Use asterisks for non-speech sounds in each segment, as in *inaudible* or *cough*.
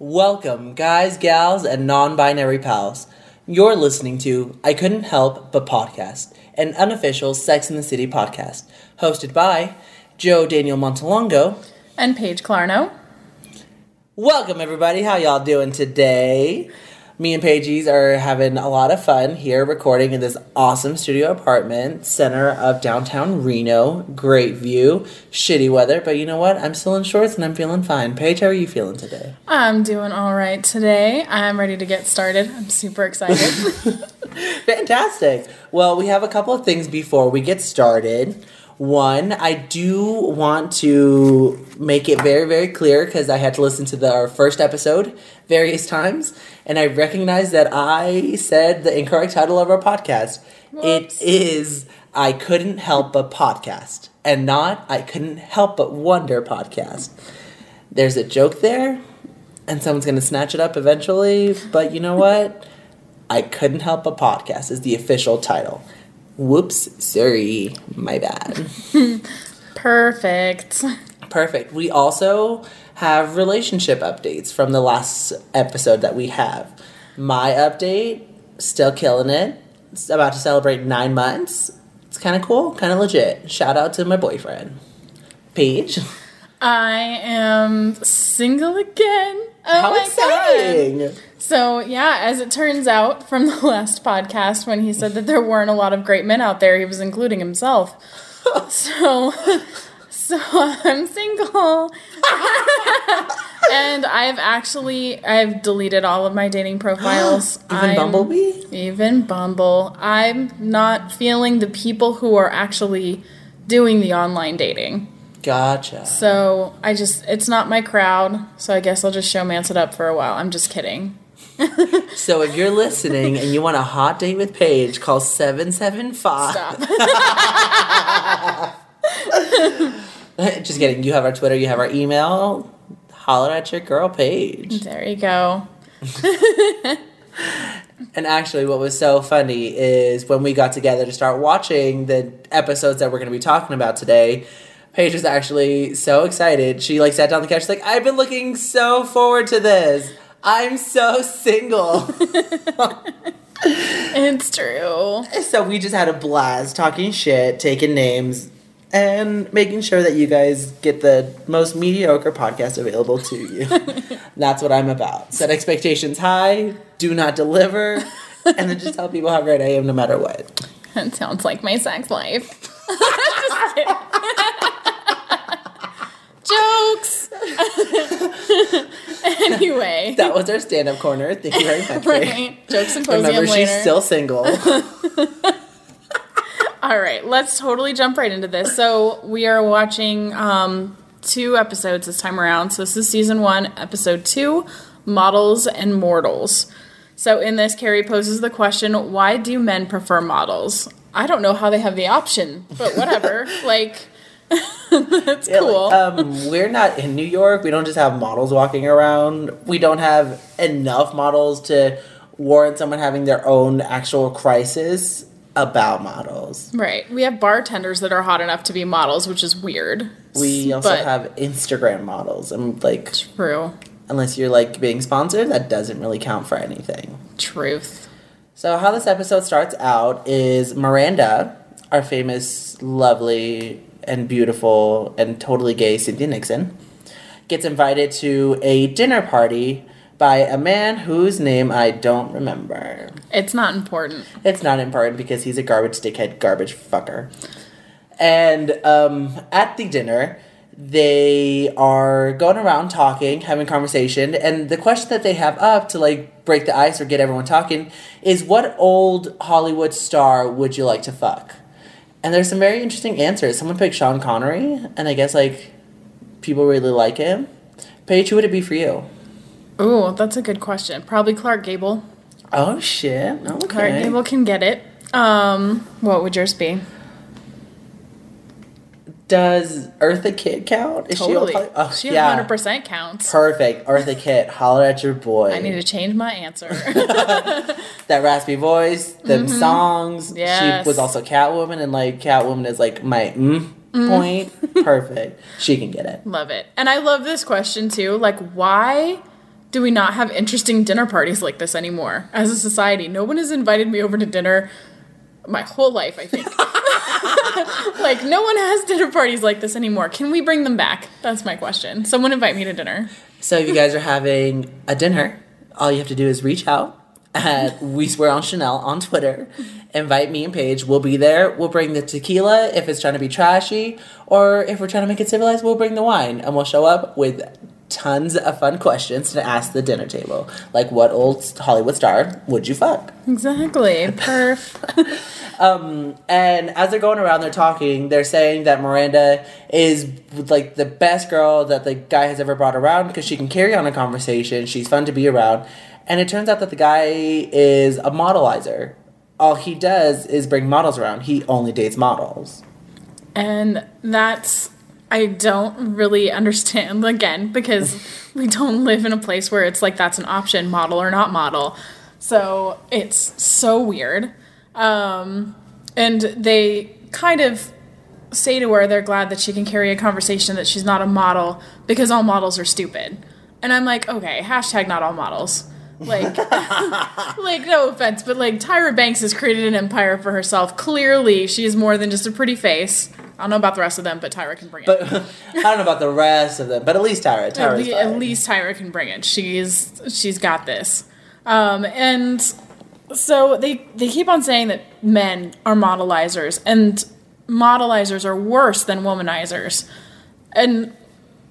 Welcome, guys, gals, and non binary pals. You're listening to I Couldn't Help But Podcast, an unofficial Sex and the City podcast, hosted by Joe Daniel Montalongo. And Paige Clarno. Welcome, everybody. How y'all doing today? Me and Paige's are having a lot of fun here recording in this awesome studio apartment, center of downtown Reno. Great view, shitty weather, but you know what? I'm still in shorts and I'm feeling fine. Paige, how are you feeling today? I'm doing all right today. I'm ready to get started. I'm super excited. *laughs* Fantastic. Well, we have a couple of things before we get started. One, I do want to make it very, very clear because I had to listen to the, our first episode various times, and I recognize that I said the incorrect title of our podcast. Whoops. It is I Couldn't Help But Podcast, and not I Couldn't Help But Wonder Podcast. There's a joke there, and someone's going to snatch it up eventually, but you know what? I Couldn't Help But Podcast is the official title. Whoops, sorry, my bad. *laughs* Perfect. Perfect. We also have relationship updates from the last episode that we have. My update, still killing it. It's about to celebrate nine months. It's kind of cool, kind of legit. Shout out to my boyfriend, Paige. *laughs* I am single again. Oh How my exciting! god. So, yeah, as it turns out from the *laughs* last podcast when he said that there weren't a lot of great men out there, he was including himself. *laughs* so, *laughs* so I'm single. and I've actually I've deleted all of my dating profiles. *gasps* Even I'm- Bumblebee? Even Bumble. I'm not feeling the people who are actually doing the online dating. Gotcha. So I just, it's not my crowd. So I guess I'll just showmance it up for a while. I'm just kidding. *laughs* So if you're listening and you want a hot date with Paige, call 775. Stop. *laughs* Just kidding. You have our Twitter, you have our email. Holler at your girl Paige. there you go. *laughs* And actually, what was so funny is when we got together to start watching the episodes that we're going to be talking about today. Paige was actually so excited. She like sat down on the couch. She's like, "I've been looking so forward to this. I'm so single." *laughs* *laughs* It's true. so we just had a blast talking shit, taking names, and making sure that you guys get the most mediocre podcast available to you. *laughs* That's what I'm about. Set expectations high, do not deliver, and then just tell people how great I am no matter what. That sounds like my sex life. Jokes. *laughs* anyway. That was our stand up corner. Thank you very much. Right. Joke symposium Remember, later. she's still single. *laughs* All right, let's totally jump right into this. So we are watching um, two episodes this time around. So this is season one, episode two, models and mortals. So in this, Carrie poses the question: Why do men prefer models? I don't know how they have the option, but whatever. *laughs* like, *laughs* that's Yeah, like, cool. um, we're not in New York. We don't just have models walking around. We don't have enough models to warrant someone having their own actual crisis about models. right. We have bartenders that are hot enough to be models, which is weird. We also But- have Instagram models. And like, true unless you're like being sponsored, that doesn't really count for anything. truth. So, how this episode starts out is Miranda, our famous, lovely, and beautiful, and totally gay Cynthia Nixon, gets invited to a dinner party by a man whose name I don't remember. It's not important. It's not important because he's a garbage dickhead, garbage fucker. And um, at the dinner, they are going around talking, having conversation, and the question that they have up to like break the ice or get everyone talking is what old Hollywood star would you like to fuck? And there's some very interesting answers. Someone picked Sean Connery, and I guess like people really like him. Paige, who would it be for you? Ooh, that's a good question. Probably Clark Gable. Oh shit! Okay. Clark Gable can get it. Um, what would yours be? Does Eartha Kitt count? Is Totally. she? Oh, she yeah. 100% counts. Perfect. Eartha Kitt, holler at your boy. I need to change my answer. *laughs* that raspy voice, them songs. Mm-hmm. Yes. She was also Catwoman, and like Catwoman is like my mm Mm-hmm. point. Perfect. She can get it. love it. And I love this question too. Like, why do we not have interesting dinner parties like this anymore as a society? No one has invited me over to dinner my whole life, I think. *laughs* *laughs* like, no one has dinner parties like this anymore. Can we bring them back? That's my question. Someone invite me to dinner. So if you guys are having a dinner, all you have to do is reach out at *laughs* We Swear on Chanel on Twitter. Invite me and Paige. We'll be there. We'll bring the tequila if it's trying to be trashy, or if we're trying to make it civilized, we'll bring the wine, and we'll show up with tons of fun questions to ask the dinner table. Like, what old Hollywood star would you fuck? Exactly. *laughs* Perf. Um, and as they're going around, they're talking. They're saying that Miranda is like the best girl that the guy has ever brought around because she can carry on a conversation. She's fun to be around. And it turns out that the guy is a modelizer. All he does is bring models around. He only dates models. And that's I don't really understand again because we don't live in a place where it's like that's an option, model or not model. So it's so weird. Um, and they kind of say to her they're glad that she can carry a conversation that she's not a model because all models are stupid. And I'm like, okay, hashtag not all models. Like, *laughs* like no offense, but like Tyra Banks has created an empire for herself. Clearly, she is more than just a pretty face. I don't know about the rest of them, but Tyra can bring it. But *laughs* I don't know about the rest of them. But at least Tyra. at, le- at least Tyra can bring it. She's she's got this. Um, and so they they keep on saying that men are modelizers and modelizers are worse than womanizers. And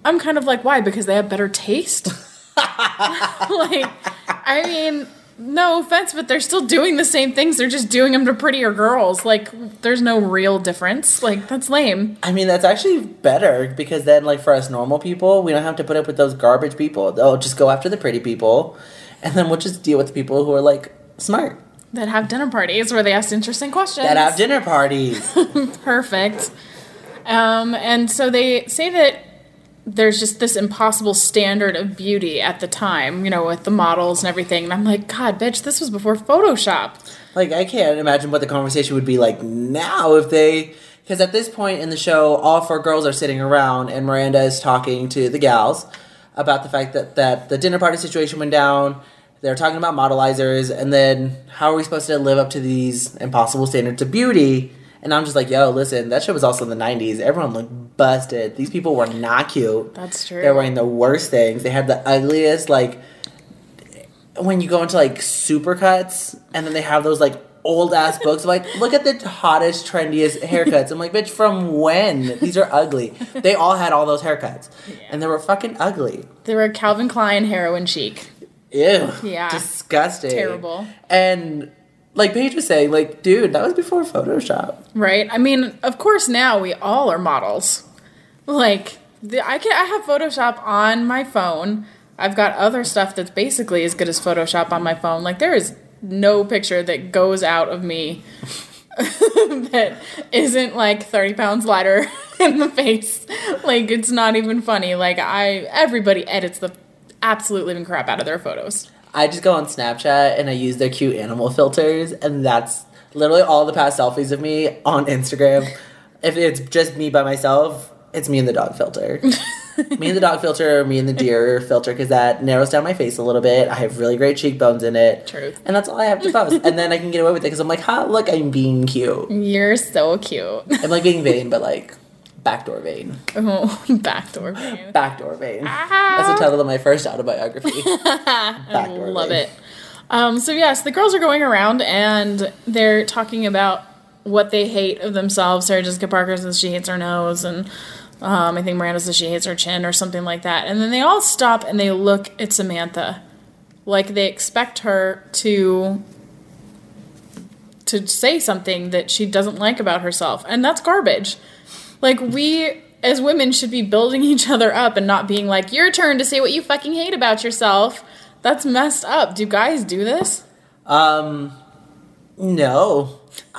I'm kind of like, why? Because they have better taste? *laughs* *laughs* like, I mean, no offense, but they're still doing the same things. They're just doing them to prettier girls. Like, there's no real difference. Like, that's lame. I mean, that's actually better because then, like, for us normal people, we don't have to put up with those garbage people. They'll just go after the pretty people, and then we'll just deal with the people who are, like, smart. That have dinner parties where they ask interesting questions. That have dinner parties. *laughs* Perfect. Um, and so they say that there's just this impossible standard of beauty at the time, you know, with the models and everything. And I'm like, God, bitch, this was before Photoshop. like, I can't imagine what the conversation would be like now if they. Because at this point in the show, all four girls are sitting around, and Miranda is talking to the gals about the fact that, that the dinner party situation went down. They're talking about modelizers, and then how are we supposed to live up to these impossible standards of beauty? And I'm just like, yo, listen, that shit was also in the 90s. Everyone looked busted. These people were not cute. That's true. They're wearing the worst things. They had the ugliest, like, when you go into like supercuts, and then they have those like old ass *laughs* books. Like, look at the hottest, trendiest haircuts. I'm like, bitch, from when? These are ugly. They all had all those haircuts, and they were fucking ugly. They were Calvin Klein heroin chic. Ew. Yeah. Disgusting. Terrible. And like Paige was saying, like, dude, that was before Photoshop. Right? I mean, of course, now we all are models. Like, the, I can I have Photoshop on my phone. I've got other stuff that's basically as good as Photoshop on my phone. Like, there is no picture that goes out of me *laughs* that isn't like 30 pounds lighter *laughs* in the face. Like, it's not even funny. Like, I everybody edits the absolute living crap out of their photos. I just go on Snapchat and I use their cute animal filters, and that's literally all the past selfies of me on Instagram. if it's just me by myself, it's me and the dog filter. *laughs* me and the dog filter, or me and the deer filter, because that narrows down my face a little bit. I have really great cheekbones in it. Truth. And that's all I have to post. and then I can get away with it because I'm like, ha, look, I'm being cute. You're so cute. I'm like being vain, but like backdoor Vain. Oh, *laughs* backdoor vain. Backdoor vain. That's the title of my first autobiography. *laughs* Backdoor Love vain. it. Um, so yes, the girls are going around and they're talking about what they hate of themselves. Sarah Jessica Parker says she hates her nose, and um, I think Miranda says she hates her chin or something like that. And then they all stop and they look at Samantha, like they expect her to to say something that she doesn't like about herself, and that's garbage. Like we as women should be building each other up and not being like, "Your turn to say what you fucking hate about yourself." That's messed up. Do guys do this? Um, no. *laughs*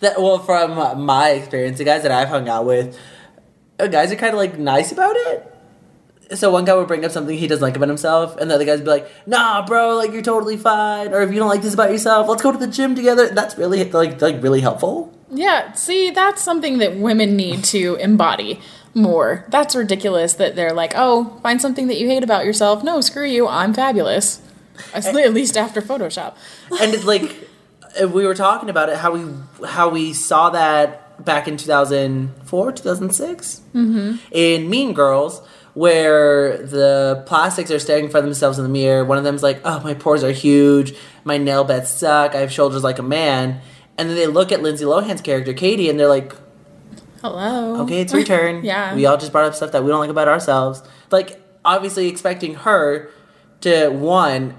that well, from my experience, the guys that I've hung out with, uh, guys are kind of like nice about it. So one guy would bring up something he doesn't like about himself, and the other guys would be like, "Nah, bro, like you're totally fine." Or if you don't like this about yourself, let's go to the gym together. That's really like like really helpful. Yeah, see, that's something that women need to embody. more. That's ridiculous that they're like, oh, find something that you hate about yourself. No, screw you. I'm fabulous. At least after Photoshop. *laughs* and it's like uh, we were talking about it how we how we saw that back in 2004 2006 mm-hmm. in mean girls where the plastics are staring for themselves in the mirror one of them's like oh my pores are huge my nail beds suck i have shoulders like a man and then they look at lindsay lohan's character Cady and they're like Hello. okay it's your *laughs* turn Yeah. we all just brought up stuff that we don't like about ourselves like obviously expecting her to one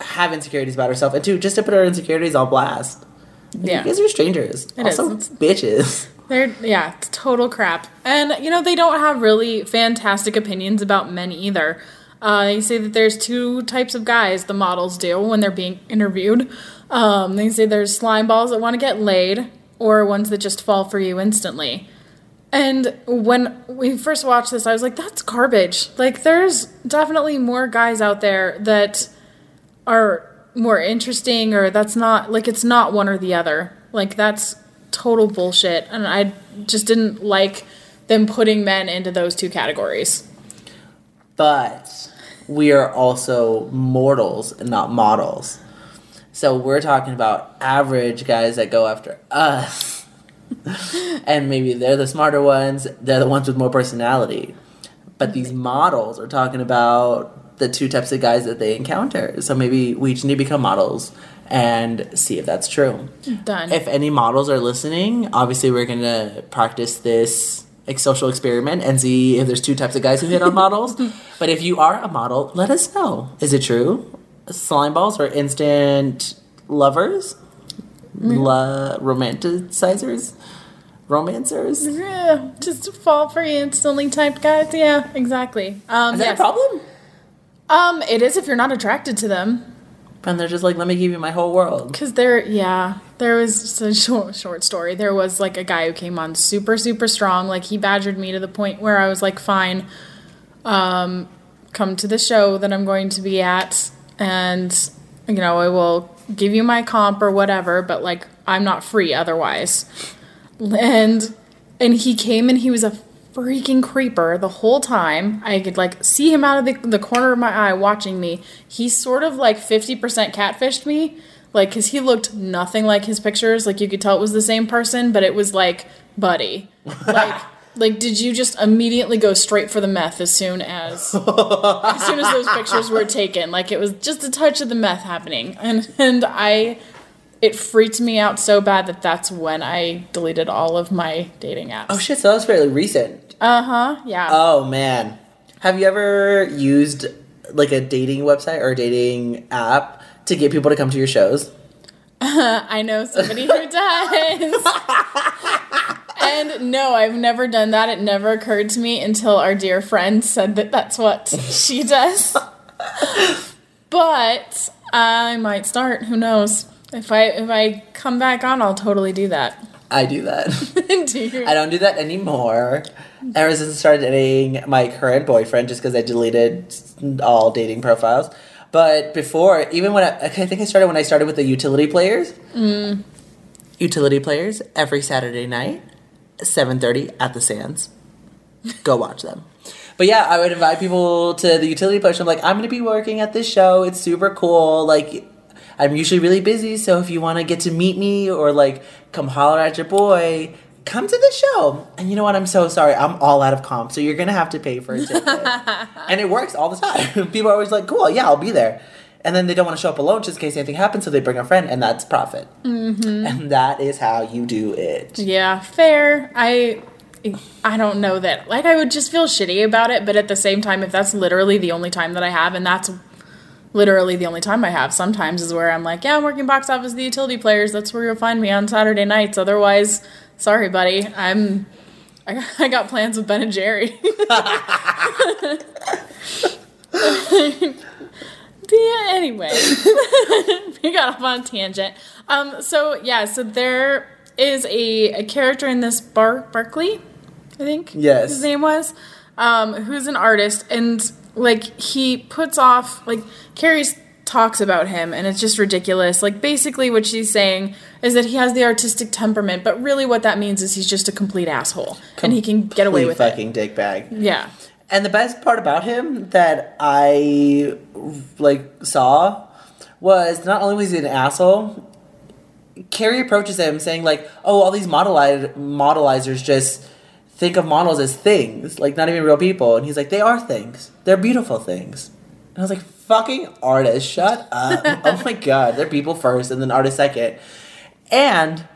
have insecurities about herself and two just to put her insecurities on blast Yeah. you guys are strangers. It is. also, It's- bitches. *laughs* They're yeah, it's total crap. And you know, they don't have really fantastic opinions about men either. Uh, they say that there's two types of guys the models do when they're being interviewed. Um, they say there's slime balls that want to get laid, or ones that just fall for you instantly. And when we first watched this, I was like, that's garbage. Like, there's definitely more guys out there that are more interesting, or that's not, like, it's not one or the other. Like, that's total bullshit. And I just didn't like them putting men into those two categories. But we are also mortals and not models. So we're talking about average guys that go after us. *laughs* and maybe they're the smarter ones, they're the ones with more personality. But mm-hmm. these models are talking about the two types of guys that they encounter. So maybe we each need to become models and see if that's true. Done. If any models are listening, obviously we're gonna practice this like social experiment and see if there's two types of guys who hit on models. *laughs* but if you are a model, let us know. Is it true? Slime balls are instant lovers, La- romanticizers, romancers. Yeah, just fall for you instantly type guys. Yeah, exactly. Um, that yes. a problem? Um, it is if you're not attracted to them. And they're just like, let me give you my whole world. Cause there, yeah, there was a short, short story. There was like a guy who came on super, super strong. Like he badgered me to the point where I was like, fine, um, come to the show that I'm going to be at, and you know I will give you my comp or whatever. But like I'm not free otherwise. And and he came and he was a freaking creeper the whole time. I could like see him out of the, the corner of my eye watching me. He sort of like 50% catfished me. Like, cause he looked nothing like his pictures. Like, you could tell it was the same person, but it was like, buddy. *laughs* Like, like, did you just immediately go straight for the meth as soon as *laughs* as soon as those pictures were taken? Like, it was just a touch of the meth happening, and and I, it freaked me out so bad that that's when I deleted all of my dating apps. Oh shit, so that was fairly recent. Uh huh. Yeah. Oh man. Have you ever used like a dating website or a dating app to get people to come to your shows? *laughs* I know somebody who *laughs* does. And no, I've never done that. It never occurred to me until our dear friend said that that's what she does. but I might start. Who knows? If I if I come back on, I'll totally do that. I do that. *laughs* *laughs* do you? I don't do that anymore. Ever since I started dating my current boyfriend, just because I deleted all dating profiles. But before, even when I, I think I started when I started with the utility players. Mm. Utility players every Saturday night, seven thirty at the Sands. Go watch them. But yeah, I would invite people to the utility players. I'm like, I'm gonna be working at this show. It's super cool. Like, I'm usually really busy, so if you want to get to meet me or like come holler at your boy, come to the show. And you know what? I'm so sorry. I'm all out of comp, so you're gonna have to pay for a ticket. *laughs* and it works all the time. *laughs* People are always like, "Cool, yeah, I'll be there." And then they don't want to show up alone just in case anything happens, so they bring a friend, and that's profit. Mm-hmm. And that is how you do it. Yeah, fair. I I don't know that. Like I would just feel shitty about it, but at the same time if that's literally the only time that I have and that's literally the only time I have sometimes is where I'm like, yeah, I'm working box office the utility players. That's where you'll find me on Saturday nights. Otherwise, sorry buddy. I'm I I got plans with Ben and Jerry. *laughs* *laughs* *laughs* yeah, anyway, *laughs* we got off on a tangent. Um, so yeah, so there is a, a character in this Bar Barkley, I think. Yes. his name was, um, who's an artist, and like he puts off like Carrie's talks about him and it's just ridiculous. Like basically what she's saying is that he has the artistic temperament, but really what that means is he's just a complete asshole and he can get away with it. fucking dick bag. Yeah. And the best part about him that I like saw was not only was he an asshole, Carrie approaches him saying like, "Oh, all these modeli- modelizers just think of models as things, like not even real people." And he's like, "They are things. They're beautiful things." And I was like, "Fucking artist, shut up!" *laughs* oh my god, they're people first, and then artist second. And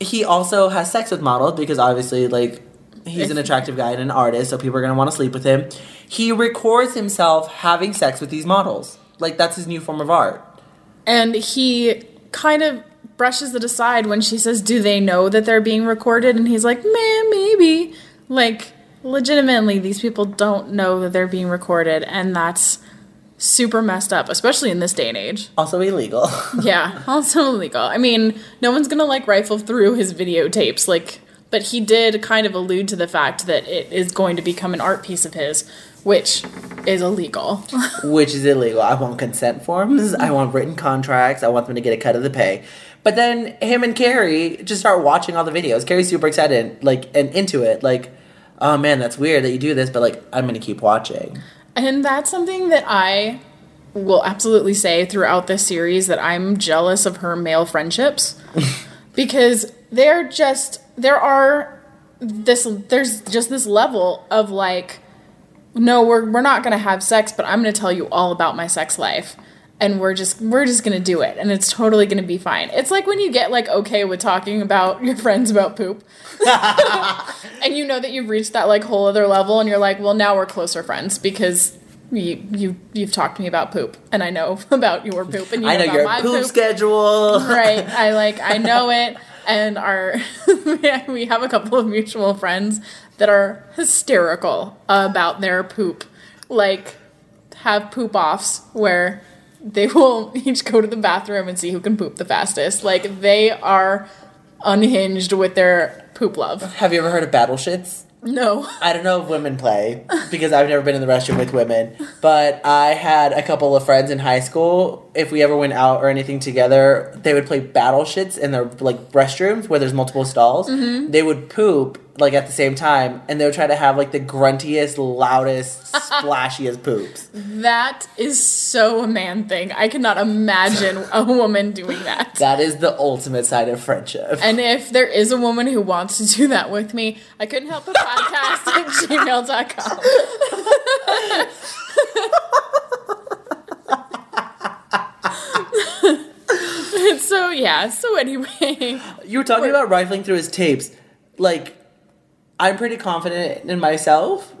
he also has sex with models because obviously, like, he's an attractive guy and an artist, so people are gonna want to sleep with him. He records himself having sex with these models. Like that's his new form of art. And he kind of brushes it aside when she says, Do they know that they're being recorded? And he's like, Man, maybe. Like, legitimately, these people don't know that they're being recorded. And that's super messed up, especially in this day and age. Also illegal. *laughs* Yeah, also illegal. I mean, no one's gonna like rifle through his videotapes, like, but he did kind of allude to the fact that it is going to become an art piece of his, which is illegal. *laughs* which is illegal. I want consent forms. I want written contracts. I want them to get a cut of the pay. But then him and Carrie just start watching all the videos. Carrie's super excited, like and into it. Like, oh man, that's weird that you do this, but like I'm gonna keep watching. And that's something that I will absolutely say throughout this series that I'm jealous of her male friendships *laughs* because they're just there are this there's just this level of like no we're we're not going to have sex but I'm going to tell you all about my sex life and we're just we're just going to do it and it's totally going to be fine. It's like when you get like okay with talking about your friends about poop. *laughs* and you know that you've reached that like whole other level and you're like well now we're closer friends because you you you've talked to me about poop and I know *laughs* about your poop and you I know about your my poop, schedule. *laughs* right *laughs* I like I know it and our we have a couple of mutual friends that are hysterical about their poop like have poop offs where they will each go to the bathroom and see who can poop the fastest like they are unhinged with their poop love Have you ever heard of battle shits? No I don't know if women play because I've never been in the restroom with women, but I had a couple of friends in high school. If we ever went out or anything together, they would play battle shits in their like restrooms where there's multiple stalls. Mm-hmm. They would poop like at the same time, and they would try to have like the gruntiest, loudest, *laughs* splashiest poops. That is so a man thing. I cannot imagine a woman doing that. That is the ultimate sign of friendship. And if there is a woman who wants to do that with me, I couldn't help but podcast at *laughs* gmail.com. *laughs* so yeah, so anyway. You were talking about rifling through his tapes. Like, I'm pretty confident in myself.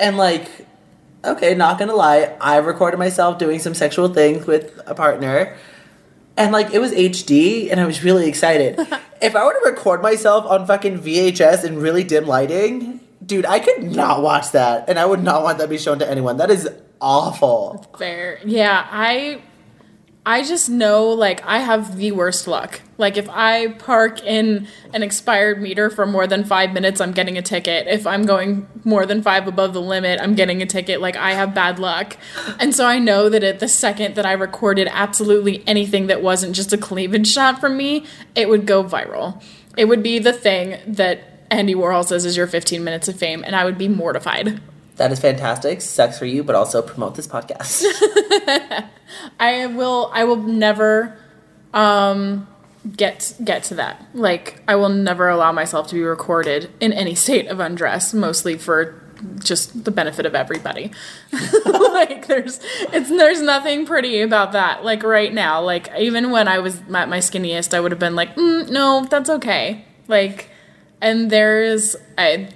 And, like, okay, not gonna lie, I recorded myself doing some sexual things with a partner. And, like, it was HD, and I was really excited. *laughs* if I were to record myself on fucking VHS in really dim lighting, dude, I could not watch that. And I would not want that to be shown to anyone. That is awful. Fair. Yeah, I I just know like I have the worst luck. Like if I park in an expired meter for more than 5 minutes, I'm getting a ticket. If I'm going more than 5 above the limit, I'm getting a ticket. Like I have bad luck. And so I know that at the second that I recorded absolutely anything that wasn't just a cleavage shot from me, it would go viral. It would be the thing that Andy Warhol says is your 15 minutes of fame and I would be mortified. That is fantastic. Sucks for you, but also promote this podcast. *laughs* I will I will never um get get to that. Like I will never allow myself to be recorded in any state of undress, mostly for just the benefit of everybody. *laughs* like there's it's there's nothing pretty about that. Like right now, like even when I was at my skinniest, I would have been like, mm, no, that's okay. Like and there's I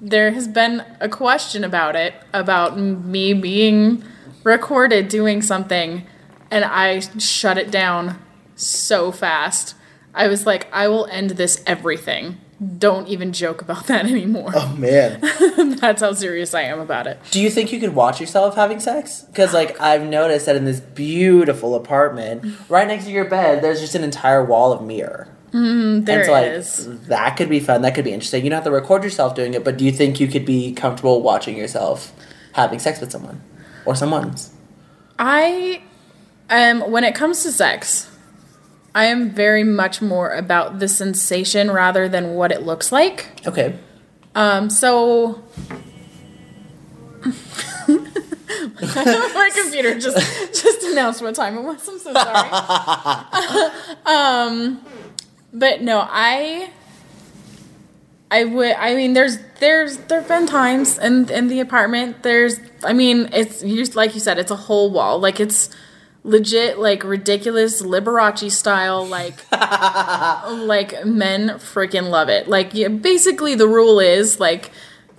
there has been a question about it about me being recorded doing something and I shut it down so fast. I was like, I will end this everything. Don't even joke about *laughs* that anymore. oh, man. *laughs* That's how serious I am about it. Do you think you could watch yourself having sex? Because like I've noticed that in this beautiful apartment, right next to your bed, there's just an entire wall of mirror. There and so, like, is. That could be fun. That could be interesting. You don't have to record yourself doing it, but do you think you could be comfortable watching yourself having sex with someone or someone's? I am when it comes to sex, I am very much more about the sensation rather than what it looks like. Okay. Um, so *laughs* my computer just just announced what time it was. I'm so sorry. *laughs* *laughs* um, but no, I I would. I mean, there's there's there've been times in in the apartment. There's. I mean, it's just like you said. It's a whole wall. Like it's legit like ridiculous Liberace style like *laughs* like men freaking love it. Like yeah, basically the rule is like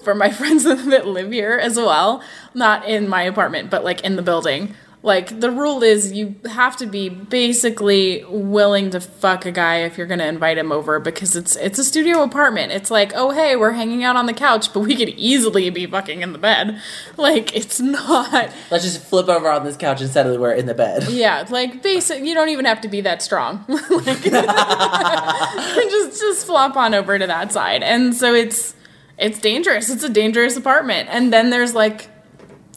for my *laughs* friends that live here as well, not in my apartment but like in the building. Like the rule is you have to be basically willing to fuck a guy if you're going to invite him over because it's it's a studio apartment. It's like, "Oh, hey, we're hanging out on the couch, but we could easily be fucking in the bed." *laughs* Like it's not Let's just flip over on this couch and suddenly we're in the bed. *laughs* yeah, like basic. You don't even have to be that strong. *laughs* like, just just flop on over to that side, and so it's it's dangerous. It's a dangerous apartment. And then there's like,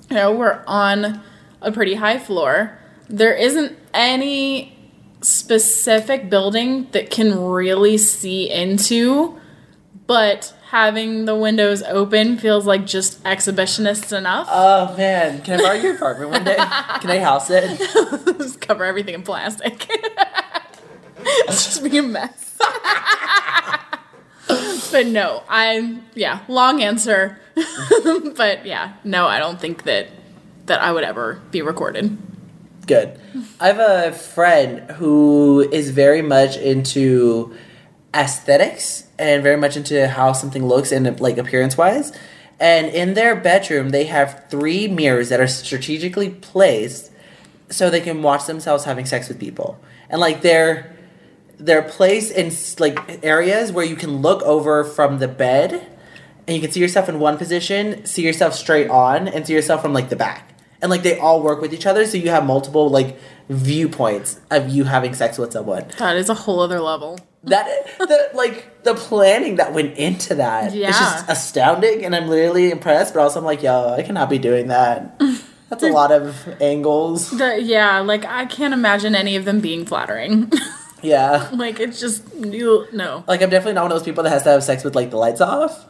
you know, we're on a pretty high floor. There isn't any specific building that can really see into, but having the windows open feels like just exhibitionist enough. Oh man, can I borrow your apartment one day? *laughs* Can I house it? just cover everything in plastic. *laughs* it's just be a mess. *laughs* but no, I'm yeah, long answer. but yeah, no, I don't think that that I would ever be recorded. Good. I have a friend who is very much into aesthetics and very much into how something looks and like appearance wise. And in their bedroom, they have three mirrors that are strategically placed so they can watch themselves having sex with people. And like they're they're placed in like areas where you can look over from the bed and you can see yourself in one position, see yourself straight on, and see yourself from like the back. And like they all work with each other, so you have multiple like viewpoints of you having sex with someone. That is a whole other level. That the like the planning that went into that. Yeah. It's just astounding and I'm literally impressed, but also I'm like, yo, I cannot be doing that. *laughs* That's a lot of angles. The, yeah, like I can't imagine any of them being flattering. *laughs* Yeah. like it's just you no. Like I'm definitely not one of those people that has to have sex with like the lights off.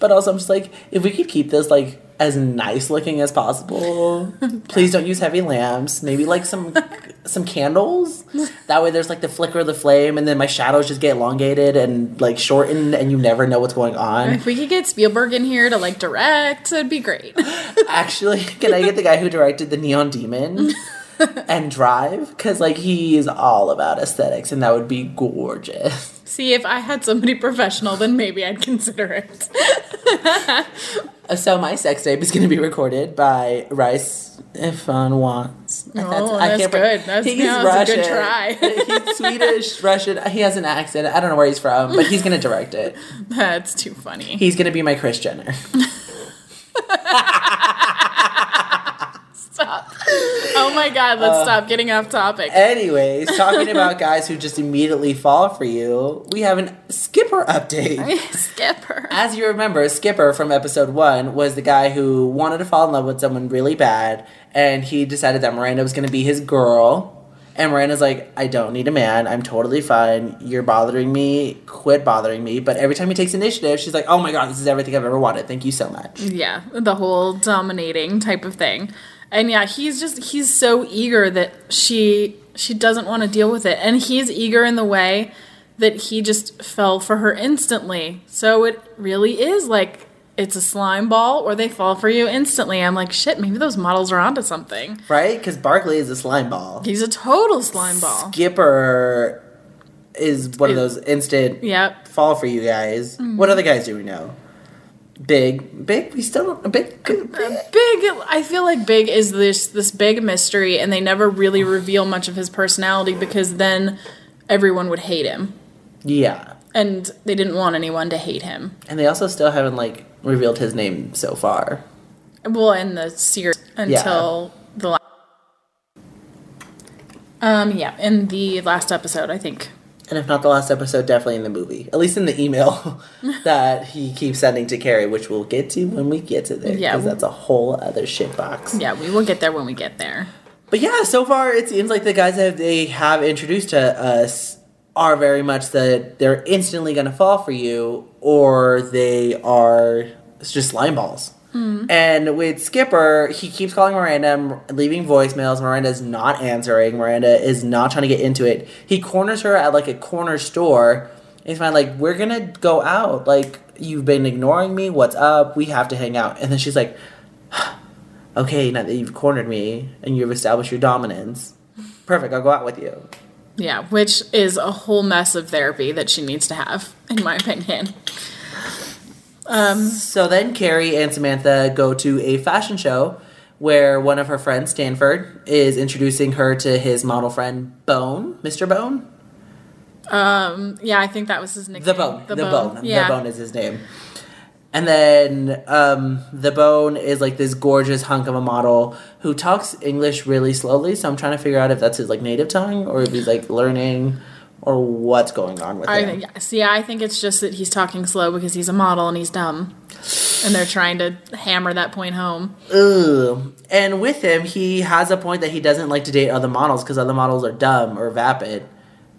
But also I'm just like, if we could keep this like as nice looking as possible, please don't use heavy lamps. Maybe like some *laughs* some candles. That way there's like the flicker of the flame and then my shadows just get elongated and like shortened and you never know what's going on. If we could get Spielberg in here to like direct, it'd be great. *laughs* Actually, can I get the guy who directed the Neon Demon *laughs* and Drive? Because like he is all about aesthetics and that would be gorgeous. See, if I had somebody *laughs* professional, then maybe I'd consider it. *laughs* So my sex tape is going to be recorded by Rice Ifan Watts. Oh, that's good. That's- yeah, that's a good try. *laughs* he's Swedish, Russian. He has an accent. I don't know where he's from, but he's going to direct it. That's too funny. He's going to be my Kris Jenner. Stop. Oh my god, let's Uh, stop getting off topic. Anyways, talking *laughs* about guys who just immediately fall for you, we have an Skipper update. *laughs* Skipper. As you remember, Skipper from episode one was the guy who wanted to fall in love with someone really bad, and he decided that Miranda was going to be his girl. And Miranda's like, I don't need a man. I'm totally fine. You're bothering me. Quit bothering me. But every time he takes initiative, she's like, oh my god, this is everything I've ever wanted. Thank you so much. Yeah, the whole dominating type of thing. And yeah, he's just he's so eager that she she doesn't want to deal with it. And he's eager in the way that he just fell for her instantly. So it really is like it's a slime ball or they fall for you instantly. I'm like, shit, maybe those models are onto something. Right? Because Barkley is a slime ball. He's a total slime ball. Skipper is one of those instant Yep. fall for you guys. What mm-hmm. other guys do we know? Big, big. We still don't. Big, big. Big I feel like Big is this this big mystery and they never really reveal much of his personality because then everyone would hate him. Yeah, And they didn't want anyone to hate him. and they also still haven't like revealed his name so far. Well, in the series until the last Um yeah, in the last episode, I think. And if not the last episode, definitely in the movie. At least in the email *laughs* *laughs* that he keeps sending to Carrie, which we'll get to when we get to there. Yeah. Because that's a whole other shit box. Yeah, we will get there when we get there. But yeah, so far it seems like the guys that they have introduced to us are very much that they're instantly going to fall for you, or they are just slime balls. Mm-hmm. And with Skipper, he keeps calling Miranda, leaving voicemails. Miranda's not answering. Miranda is not trying to get into it. He corners her at like a corner store. And he's fine, like, we're gonna go out. Like, you've been ignoring me. What's up? We have to hang out. And then she's like, *sighs* okay, now that you've cornered me and you've established your dominance, perfect, I'll go out with you. Yeah, which is a whole mess of therapy that she needs to have, in my opinion. So then Carrie and Samantha go to a fashion show where one of her friends, Stanford, is introducing her to his model friend, Bone, Mr. Bone. Um, yeah, I think that was his nickname. The Bone. The, Bone. Yeah. The Bone is his name. And then um, the Bone is like this gorgeous hunk of a model who talks English really slowly. So I'm trying to figure out if that's his like native tongue or if he's like learning or what's going on with I him. see, I think it's just that he's talking slow because he's a model and he's dumb. And they're trying to hammer that point home. Ugh. And with him, he has a point that he doesn't like to date other models because other models are dumb or vapid.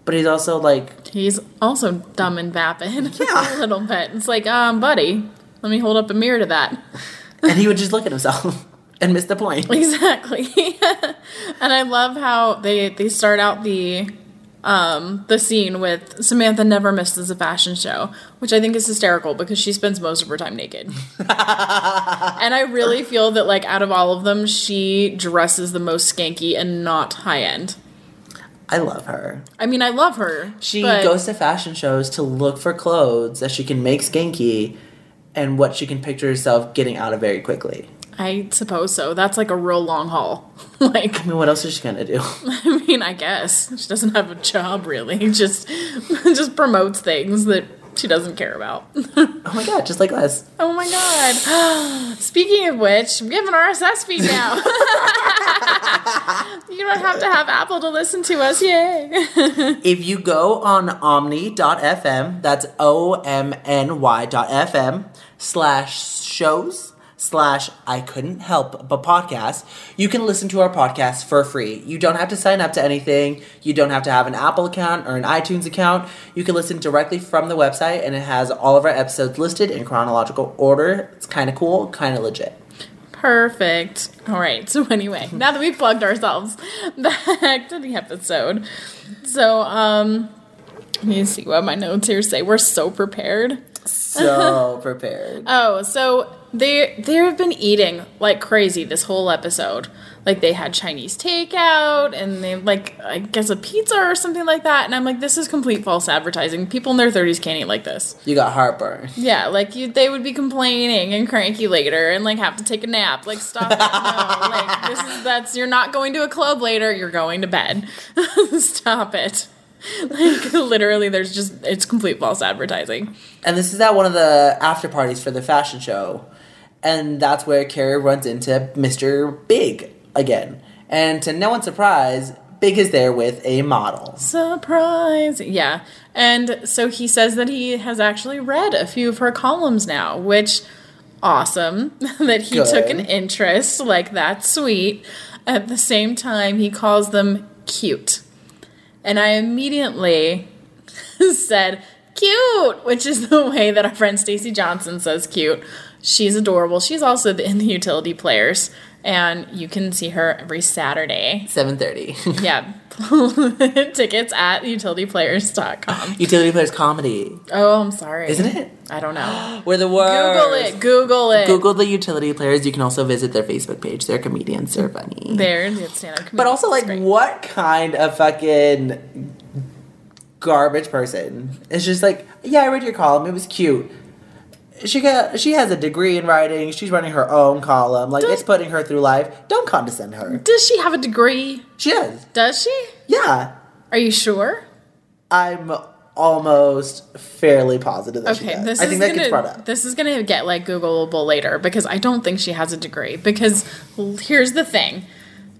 But he's also like, He's also dumb and vapid Yeah. *laughs* a little bit. It's like, um, buddy, let me hold up a mirror to that. and he would just *laughs* look at himself *laughs* and miss the point. Exactly. and I love how they they start out the um the scene with Samantha never misses a fashion show, which I think is hysterical because she spends most of her time naked. *laughs* and I really feel that like out of all of them, she dresses the most skanky and not high end. I love her. I mean, I love her. She but goes to fashion shows to look for clothes that she can make skanky and what she can picture herself getting out of very quickly. I suppose so. That's like a real long haul. *laughs* like I mean, what else is she gonna do? *laughs* I mean, I guess she doesn't have a job really. *laughs* Just just promotes things that she doesn't care about. Oh my god, just like us. oh my god! *gasps* Speaking of which, we have an RSS feed now. you don't have to have Apple to listen to us. Yay! If you go on omny.fm, that's O M N Y.fm slash shows slash I couldn't help but podcast, you can listen to our podcast for free. You don't have to sign up to anything. You don't have to have an Apple account or an iTunes account. You can listen directly from the website and it has all of our episodes listed in chronological order. It's kind of cool, kind of legit. Perfect. All right. So anyway, now that we've plugged ourselves, *laughs* back to the episode. So um, let me see what my notes here say. We're so prepared. So *laughs* prepared. Oh, so they they have been eating like crazy this whole episode. Like they had Chinese takeout and they like I guess a pizza or something like that. And I'm like, this is complete false advertising. People in their 30s can't eat like this. You got heartburn. Yeah, like you, they would be complaining and cranky later and like have to take a nap. Like stop it. No, like this is that's you're not going to a club later. You're going to bed. *laughs* stop it. *laughs* Like literally, there's just it's complete false advertising. And this is at one of the after parties for the fashion show. And that's where Carrie runs into Mr. Big again. And to no one's surprise, Big is there with a model. Surprise! Yeah. And so he says that he has actually read a few of her columns now, which awesome *laughs* that he took an interest. Like that's sweet. At the same time, he calls them cute. And I immediately *laughs* said cute, which is the way that our friend Stacy Johnson says cute. She's adorable. She's also *laughs* in the utility players, and you can see her every Saturday. 7.30. *laughs* Yeah. *laughs* Tickets at utilityplayers.com. Utility Players Comedy. Oh, I'm sorry. Isn't it? I don't know. *gasps* We're the worst. Google it. Google it. Google the Utility Players. You can also visit their Facebook page. They're comedians. They're funny. They're stand-up But also, like, what kind of fucking garbage person? It's just like, yeah, I read your column. It was cute. She got. She has a degree in writing. She's running her own column. Like Does- it's putting her through life. Don't condescend her. Does she have a degree? She does. Does she? Yeah, Are you sure? I'm almost fairly positive that she Okay, this I is think that gets brought gonna up. this is gonna get like Googleable later because I don't think she has a degree. Because here's the thing,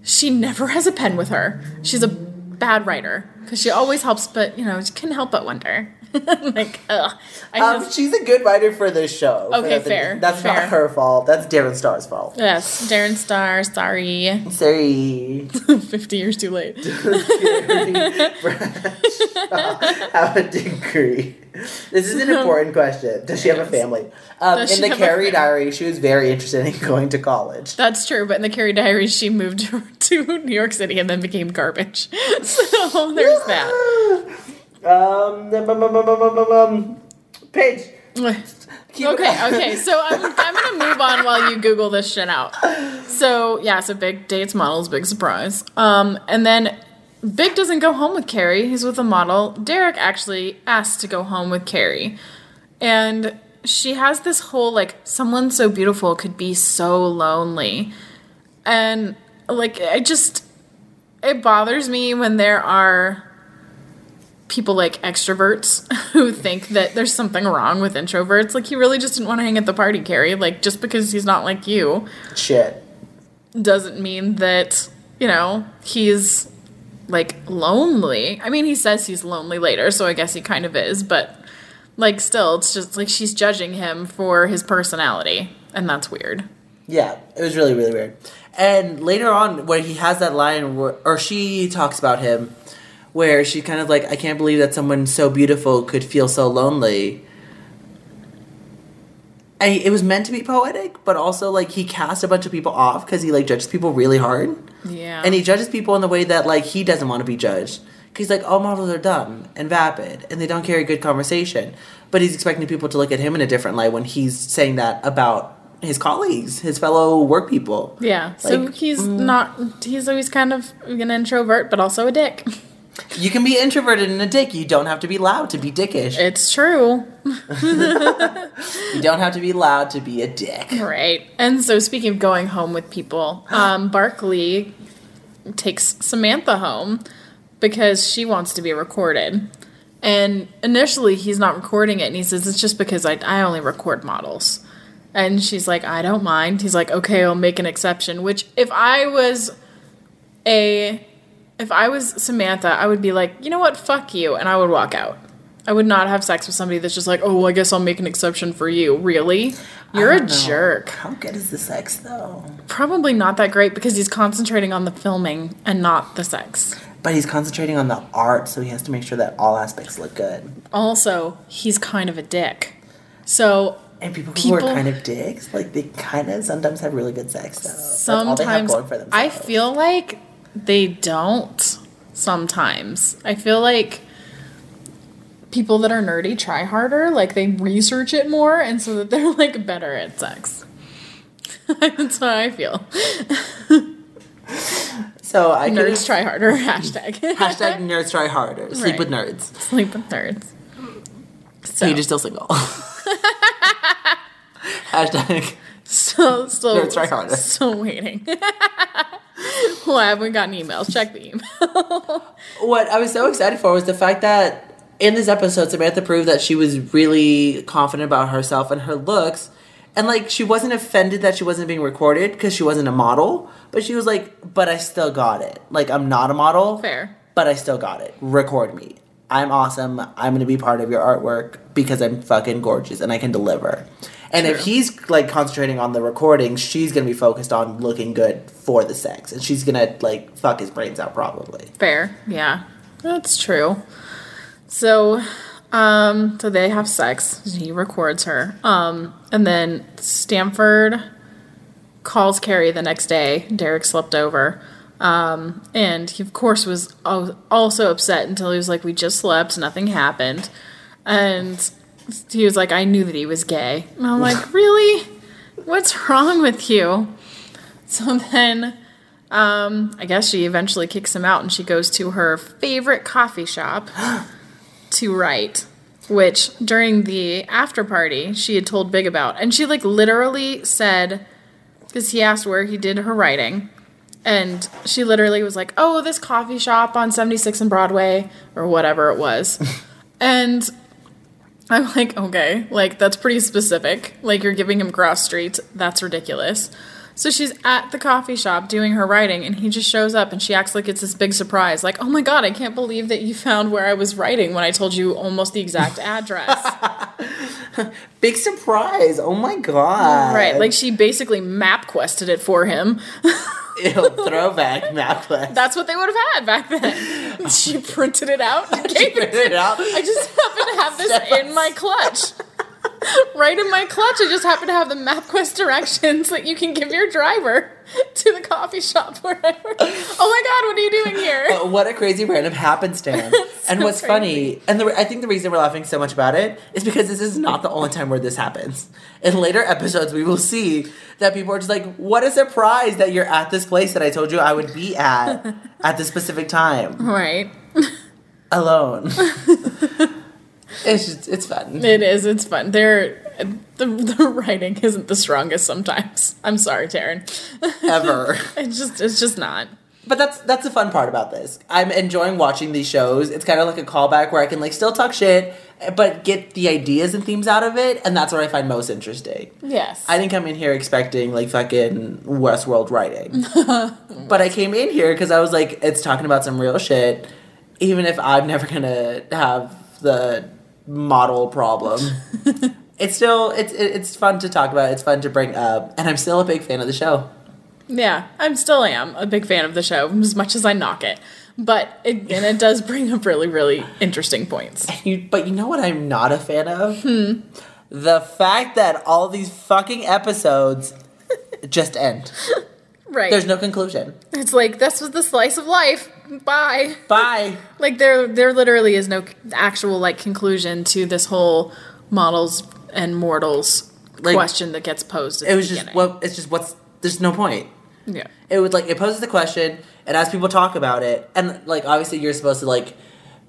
she never has a pen with her. She's a bad writer because she always helps, but you know, she couldn't help but wonder. *laughs* like, ugh. I Um, just, she's a good writer for this show. Okay, fair, That's fair. not her fault. That's Darren Star's fault. yes, Darren Star. Sorry, Sorry. *laughs* fifty years too late. have a degree? This is an *laughs* important question. Does she have a family? Um, in the Carrie? Diary, she was very interested in going to college. That's true, but in the Carrie Diary, she moved to New York City and then became garbage. So there's that. *gasps* Um, um, um, um, um, um, um, Paige. keep *laughs* okay, okay. So I'm, I'm gonna move on while you Google this shit out. So yeah, so Big dates models, big surprise. Um, and then Big doesn't go home with Carrie. He's with a model. Derek actually asked to go home with Carrie, and she has this whole like someone so beautiful could be so lonely, and like I just it bothers me when there are people like extroverts *laughs* who think that there's something wrong with introverts. Like he really just didn't want to hang at the party, Carrie. Like just because he's not like you Shit. doesn't mean that, you know, he's like lonely. I mean, he says he's lonely later, so I guess he kind of is, but like still it's just like she's judging him for his personality, and that's weird. Yeah, it was really, really weird. And later on, where he has that line, where, or she talks about him, where she kind of like, I can't believe that someone so beautiful could feel so lonely. I, it was meant to be poetic, but also like he cast a bunch of people off because he like judges people really hard, Yeah. and he judges people in the way that like he doesn't want to be judged. Because he's like, all models are dumb and vapid, and they don't carry good conversation. But he's expecting people to look at him in a different light when he's saying that about his colleagues, his fellow work people. yeah. So like, mm. he's not he's always kind of an introvert, but also a dick. You can be introverted and a dick. You don't have to be loud to be dickish. It's true. You don't have to be loud to be a dick. Right. And so speaking of going home with people, um, Barkley takes Samantha home because she wants to be recorded. And initially he's not recording it and he says, It's just because I, I only record models. And she's like, I don't mind. He's like, Okay, I'll make an exception. Which if I was a if I was Samantha, I would be like, you know what, fuck you, and I would walk out. I would not have sex with somebody that's just like, oh, well, I guess I'll make an exception for you. Really? You're a know. jerk. How good is the sex though? Probably not that great because he's concentrating on the filming and not the sex. But he's concentrating on the art, so he has to make sure that all aspects look good. Also, he's kind of a dick. So And people who are kind of dicks, like they kind of sometimes have really good sex though. That's all they have sometimes going for. I feel like they don't. Sometimes I feel like people that are nerdy try harder, like they research it more, and so that they're like better at sex. *laughs* That's how I feel. so. I could Nerds try harder. *laughs* Hashtag. hashtag nerds try harder. Sleep Right. with nerds. Sleep with nerds. So Paige is still single. *laughs* *laughs* hashtag still, still, Nerds try harder. Still waiting. *laughs* well, I haven't gotten emails. Check the email. *laughs* what I was so excited for was the fact that in this episode, Samantha proved that she was really confident about herself and her looks. And like, she wasn't offended that she wasn't being recorded because she wasn't a model, but she was like, but I still got it. Like, I'm not a model. Fair. But I still got it. Record me. I'm awesome. I'm going to be part of your artwork because I'm fucking gorgeous and I can deliver. And if he's like concentrating on the recording, she's going to be focused on looking good for the sex. And she's going to like fuck his brains out probably. Fair. Yeah. That's true. So, um, so they have sex. He records her. Um, and then Stanford calls Carrie the next day. Derek slept over. Um, and he, of course, was also upset until he was like, We just slept, nothing happened. And he was like, I knew that he was gay. And I'm like, *laughs* Really? What's wrong with you? So then um, I guess she eventually kicks him out and she goes to her favorite coffee shop *gasps* to write, which during the after party she had told Big about. And she like literally said, because he asked where he did her writing. And she literally was like, oh, this coffee shop on 76 and Broadway, or whatever it was. *laughs* and I'm like, okay, like that's pretty specific. Like you're giving him cross streets. That's ridiculous. So she's at the coffee shop doing her writing, and he just shows up, and she acts like it's this big surprise. Like, oh my god, I can't believe that you found where I was writing when I told you almost the exact address. *laughs* Big surprise! Oh my god! right, like she basically MapQuested it for him. *laughs* *laughs* Ew, throwback MapQuest. That's what they would have had back then. *laughs* she printed it out She printed it out. I just happen to have this in my clutch. *laughs* right in my clutch, I just happen to have the MapQuest directions that you can give your driver *laughs* to the coffee shop wherever. Oh my god, what are you doing here? But what a crazy random happenstance. *laughs* and what's crazy. funny, and the, I think the reason we're laughing so much about it is because this is not the only time where this happens. In later episodes, we will see that people are just like, what a surprise that you're at this place that I told you I would be at *laughs* at this specific time Right. alone. It's just, it's fun. It is, it's fun. They're the, the writing isn't the strongest sometimes. I'm sorry, Darren. Ever. *laughs* It's just it's just not. But that's that's the fun part about this. I'm enjoying watching these shows. It's kind of like a callback where I can like still talk shit, but get the ideas and themes out of it, and that's what I find most interesting. Yes. I didn't come in here expecting like fucking Westworld writing, *laughs* but I came in here because I was like, it's talking about some real shit. Even if I'm never gonna have the model problem, *laughs* it's still it's it- it's fun to talk about. It's fun to bring up, and I'm still a big fan of the show. Yeah, I'm still am a big fan of the show as much as I knock it. But it, and it does bring up really, really interesting points. You, but you know what I'm not a fan of? Hmm. The fact that all these fucking episodes just end. *laughs* Right. There's no conclusion. it's like this was the slice of life. Bye. Bye. *laughs* Like there there literally is no actual like conclusion to this whole models and mortals Like, question that gets posed. At It the was just beginning. well. It's just what's. There's no point. yeah. It would like it poses the question, and as people talk about it, and like obviously you're supposed to like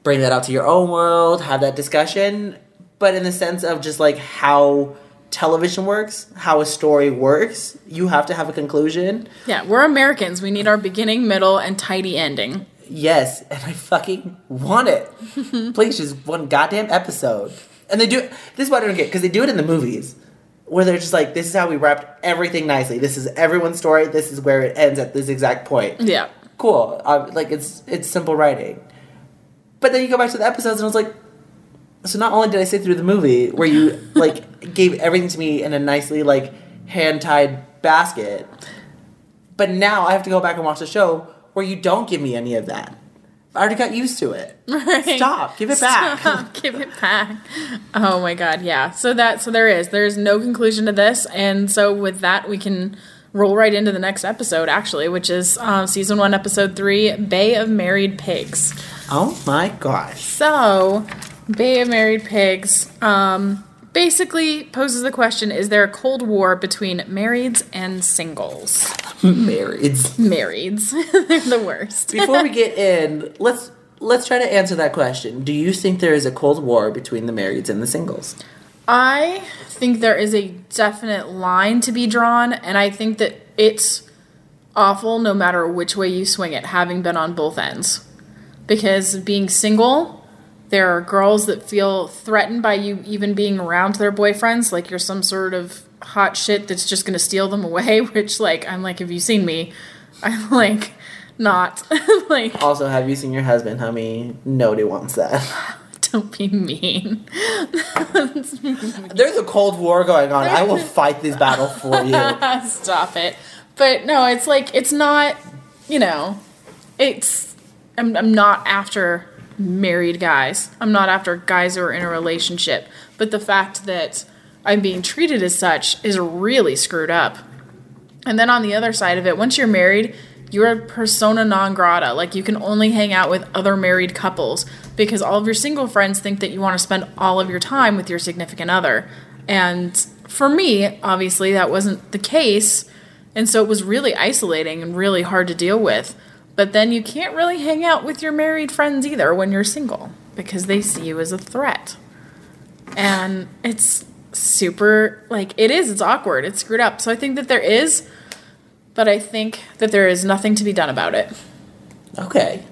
bring that out to your own world, have that discussion, but in the sense of just like how television works, how a story works, you have to have a conclusion. Yeah, we're Americans. We need our beginning, middle, and tidy ending. Yes, and I fucking want it. *laughs* Please, just one goddamn episode. And they do. This is what I don't get because they do it in the movies, where they're just like, "This is how we wrapped everything nicely. This is everyone's story. This is where it ends at this exact point." Yeah. Cool. Uh, like it's it's simple writing. But then you go back to the episodes, and I was like, so not only did I sit through the movie where you *laughs* like gave everything to me in a nicely like hand tied basket, but now I have to go back and watch the show where you don't give me any of that. I already got used to it. Right. Stop. Give it back. *laughs* Stop, give it back. Oh my god, yeah. So that so there is. There's no conclusion to this, and so with that we can roll right into the next episode actually, which is um, season one, episode three, Bay of Married Pigs. Oh my gosh. So, Bay of Married Pigs um, basically poses the question: Is there a cold war between marrieds and singles? Marrieds. Marrieds, *laughs* they're the worst. Before we *laughs* get in, let's let's try to answer that question. Do you think there is a cold war between the marrieds and the singles? I think there is a definite line to be drawn, and I think that it's awful no matter which way you swing it, having been on both ends. Because being single, there are girls that feel threatened by you even being around their boyfriends, like you're some sort of hot shit that's just gonna steal them away, *laughs* which, like, I'm like, have you seen me? *laughs* I'm like, not. *laughs* like, Also, have you seen your husband, homie? Nobody wants that. don't be mean. There's a cold war going on. I will fight this battle for you. Stop it. But no, it's like it's not, you know, it's I'm I'm not after married guys. I'm not after guys who are in a relationship. But the fact that I'm being treated as such is really screwed up. And then on the other side of it, once you're married, you're a persona non grata. Like you can only hang out with other married couples because all of your single friends think that you want to spend all of your time with your significant other. And for me, obviously, that wasn't the case. And so it was really isolating and really hard to deal with. But then you can't really hang out with your married friends either when you're single because they see you as a threat. And it's super, like, it is, it's awkward, it's screwed up. So I think that there is, but I think that there is nothing to be done about it. Okay.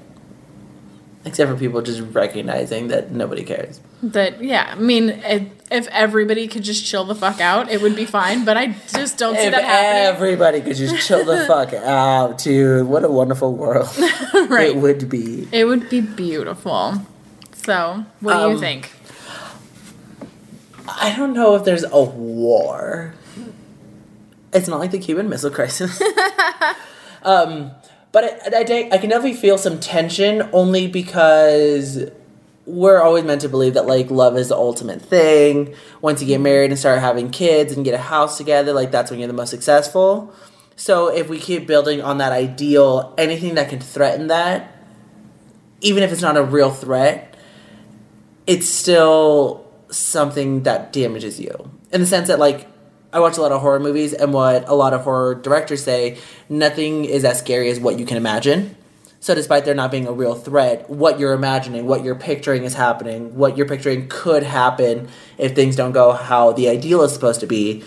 Except for people just recognizing that nobody cares. That yeah, I mean, if, if everybody could just chill the fuck out, it would be fine. But I just don't see If that happening. everybody could just chill the *laughs* fuck out, dude, what a wonderful world *laughs* right. it would be. It would be beautiful. So, what do you Um, think? I don't know if there's a war. It's not like the Cuban Missile Crisis. *laughs* um, but I, I, I can definitely feel some tension only because we're always meant to believe that like love is the ultimate thing. Once you get mm-hmm. married and start having kids and get a house together, like that's when you're the most successful. So if we keep building on that ideal, anything that can threaten that, even if it's not a real threat, it's still something that damages you. In the sense that, like, I watch a lot of horror movies, and what a lot of horror directors say, nothing is as scary as what you can imagine. So, despite there not being a real threat, what you're imagining, what you're picturing is happening, what you're picturing could happen if things don't go how the ideal is supposed to be,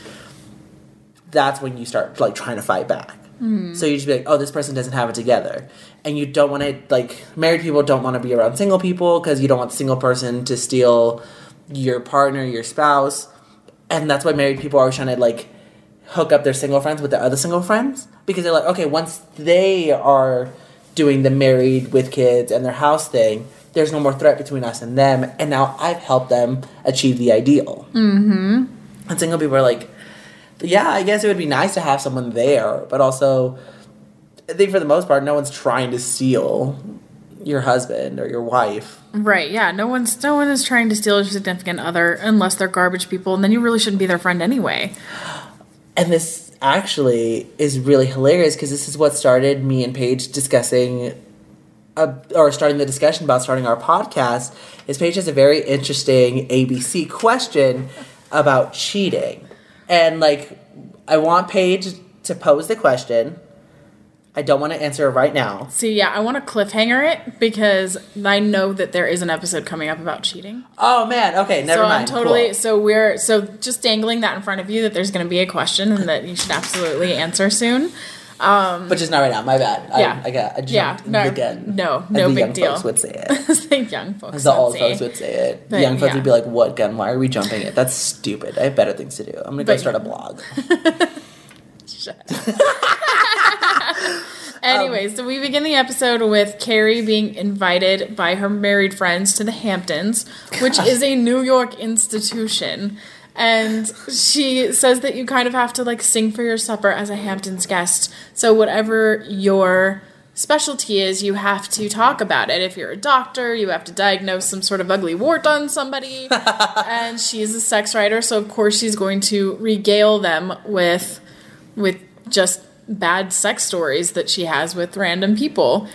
that's when you start, like, trying to fight back. Hmm. So you just be like, oh, this person doesn't have it together. And you don't want to, like, married people don't want to be around single people because you don't want the single person to steal your partner, your spouse. And that's why married people are always trying to, like, hook up their single friends with their other single friends. Because they're like, okay, once they are doing the married with kids and their house thing, there's no more threat between us and them. And now I've helped them achieve the ideal. Mm-hmm. And single people are like, yeah, I guess it would be nice to have someone there, but also, I think for the most part, no one's trying to steal your husband or your wife. Right? Yeah. No one's no one is trying to steal your significant other unless they're garbage people, and then you really shouldn't be their friend anyway. And this actually is really hilarious because this is what started me and Paige discussing, uh, or starting the discussion about starting our podcast. Is Paige has a very interesting ABC question about cheating, and like, I want Paige to pose the question. I don't want to answer it right now. See, yeah, I want to cliffhanger it because I know that there is an episode coming up about cheating. Oh man, okay, never so mind. I'm totally Cool. so we're so just dangling that in front of you that there's going to be a question and that you should absolutely answer soon. Um, but just not right now. My bad. Yeah. I, I got. I jumped Yeah, no, gun. no, no the big young deal. Folks would say it. *laughs* The young folks. The would old say. folks would say it. The young folks yeah. would be like, "What gun? Why are we jumping it? That's stupid. I have better things to do. I'm gonna go start a blog." *laughs* *laughs* *laughs* Anyway, um, so we begin the episode with Carrie being invited by her married friends to the Hamptons, which is a New York institution. And she says that you kind of have to like sing for your supper as a Hamptons guest. So whatever your specialty is, you have to talk about it. If you're a doctor, you have to diagnose some sort of ugly wart on somebody. *laughs* and she's a sex writer, so of course she's going to regale them with with just bad sex stories that she has with random people.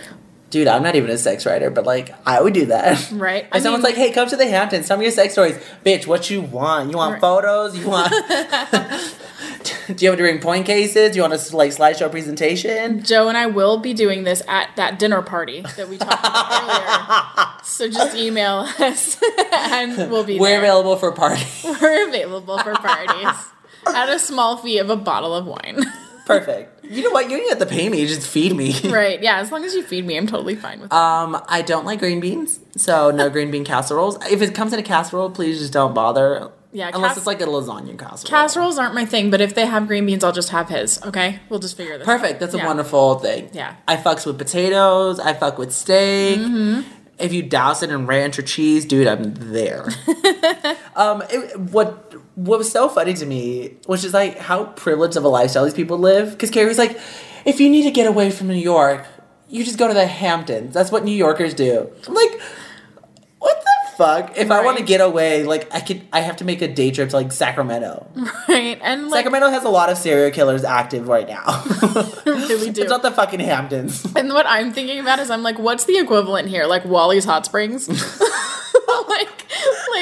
Dude, I'm not even a sex writer, but like, I would do that. Right. *laughs* If someone's like, "Hey, come to the Hamptons. Tell me your sex stories, bitch. What you want? You want Right. photos? You want? *laughs* *laughs* do you have to bring point cases? Do you want a like slideshow presentation? Joe and I will be doing this at that dinner party that we talked about earlier. So just email us and we'll be We're there. available for parties. We're available for parties at a small fee of a bottle of wine. Perfect. You know what? You don't even have to pay me. Just feed me. *laughs* right. Yeah. As long as you feed me, I'm totally fine with it. Um, I don't like green beans, so no green bean casseroles. If it comes in a casserole, please just don't bother. Yeah, unless cas- it's like a lasagna casserole. Casseroles aren't my thing, but if they have green beans, I'll just have his. Okay. We'll just figure this out. Perfect. That's a Yeah. wonderful thing. Yeah. I fucks with potatoes. I fuck with steak. Mm-hmm. If you douse it in ranch or cheese, dude, I'm there. *laughs* um, it, what what was so funny to me was just like how privileged of a lifestyle these people live. Because Carrie was like, if you need to get away from New York, you just go to the Hamptons. That's what New Yorkers do. I'm like, what the fuck? If I want to get away, like I could, I have to make a day trip to like Sacramento. Right. And like, Sacramento has a lot of serial killers active right now. *laughs* *laughs* really do. It's not the fucking Hamptons. And what I'm thinking about is I'm like, what's the equivalent here? Like Walley's Hot Springs? *laughs*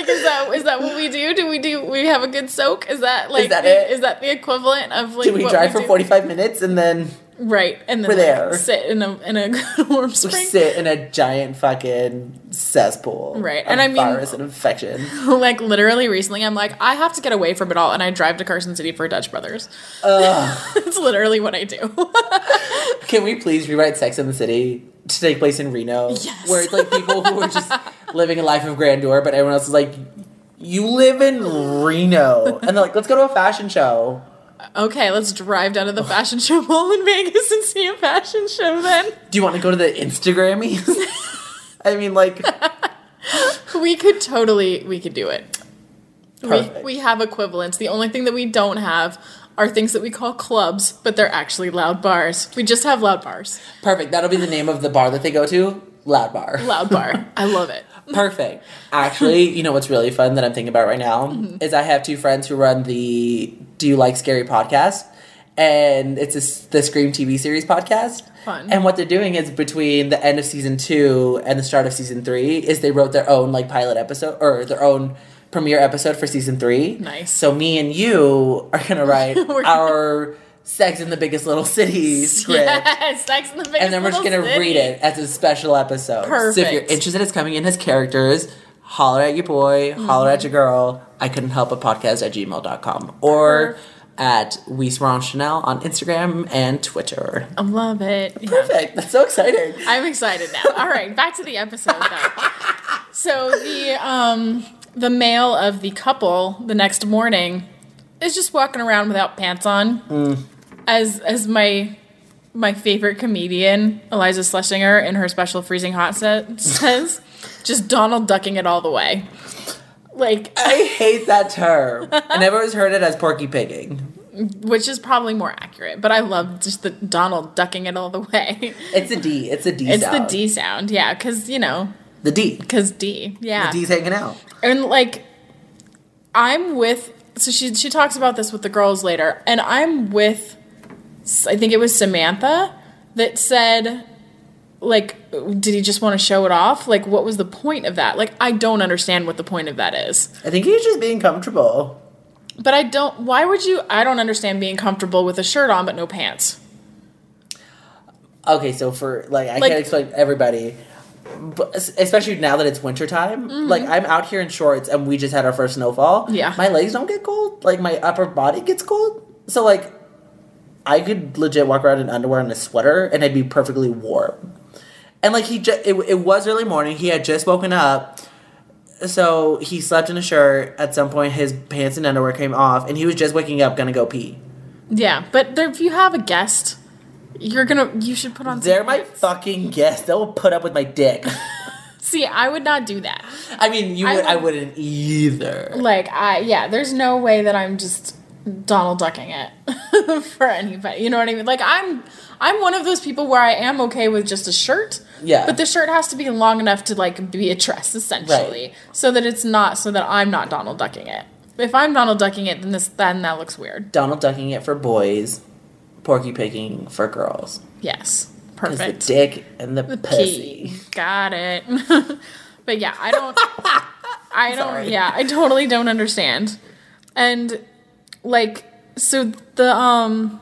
like, is that is that what we do? Do we do we have a good soak? Is that like is that the, it? is that the equivalent of like Do we what drive for 45 minutes and then Right, and then We're like, there. sit in a in a *laughs* warm we spring. sit in a giant fucking cesspool? Right, and I mean- virus and infection. *laughs* like literally recently, I'm like, I have to get away from it all, and I drive to Carson City for Dutch Brothers. *laughs* It's literally what I do. Can we please rewrite Sex in the City to take place in Reno, Yes. where it's like people who are just *laughs* living a life of grandeur, but everyone else is like, "You live in Reno," and they're like, "Let's go to a fashion show." Okay, let's drive down to the fashion show mall in Vegas and see a fashion show then. Do you want to go to the Instagrammies? *laughs* I mean, like, We could totally we could do it. We, we have equivalents. The only thing that we don't have are things that we call clubs, but they're actually loud bars. We just have loud bars. perfect. That'll be the name of the bar that they go to. Loud bar. Loud bar. I love it. *laughs* Perfect. Actually, you know what's really fun that I'm thinking about right now Mm-hmm. is I have two friends who run the Do You Like Scary podcast, and it's a the Scream TV series podcast. Fun. And what they're doing is between the end of season two and the start of season three is they wrote their own like pilot episode or their own premiere episode for season three. Nice. So me and you are gonna *laughs* write our Sex in the Biggest Little City *laughs* script. Yes, Sex in the Biggest And then we're just gonna City. read it as a special episode. Perfect. So if you're interested in coming in as characters, holler at your boy, holler at your girl. I couldn't help a podcast at gmail.com. Or Perf. at We Surround Chanel on Instagram and Twitter. I love it. Yeah. Perfect. That's so exciting. I'm excited now. All right, back to the episode though. *laughs* So the um the male of the couple the next morning is just walking around without pants on. Mm. As as my my favorite comedian, Iliza Shlesinger, in her special freezing hot set *laughs* says, just Donald ducking it all the way. Like I hate that term. I never always heard it as porky pigging. which is probably more accurate, but I love just the Donald ducking it all the way. It's a D. It's a D It's sound. the D sound, yeah, because you know, The D. because D, yeah. The D's hanging out. and like i'm with so she she talks about this with the girls later and i'm with i think it was samantha that said like did he just want to show it off like what was the point of that like i don't understand what the point of that is I think he's just being comfortable. but i don't why would you i don't understand being comfortable with a shirt on but no pants Okay, so for like I Like- can't explain everybody, especially now that it's wintertime, like I'm out here in shorts and we just had our first snowfall. Mm-hmm. Yeah. my legs don't get cold. Like my upper body gets cold. So like, I could legit walk around in underwear and a sweater and I'd be perfectly warm. And like he just it, it was early morning. He had just woken up. So he slept in a shirt. At some point, his pants and underwear came off, and he was just waking up, gonna go pee. yeah but there, if you have a guest you're gonna you should put on They're my pants. fucking guests. They'll put up with my dick. *laughs* *laughs* see i would not do that I mean, you I would, I, would- wouldn't either. Like I yeah, there's no way that I'm just Donald ducking it *laughs* for anybody. You know what I mean? Like I'm I'm one of those people where I am okay with just a shirt. Yeah. But the shirt has to be long enough to like be a dress essentially. Right. So that it's not so that I'm not Donald ducking it. If I'm Donald ducking it, then this then that looks weird. Donald ducking it for boys, Porky pigging for girls. Yes. Perfect. The dick and the, P. pussy. Got it. *laughs* but yeah, I don't. *laughs* I don't. Sorry. Yeah, I totally don't understand. And like, so the um,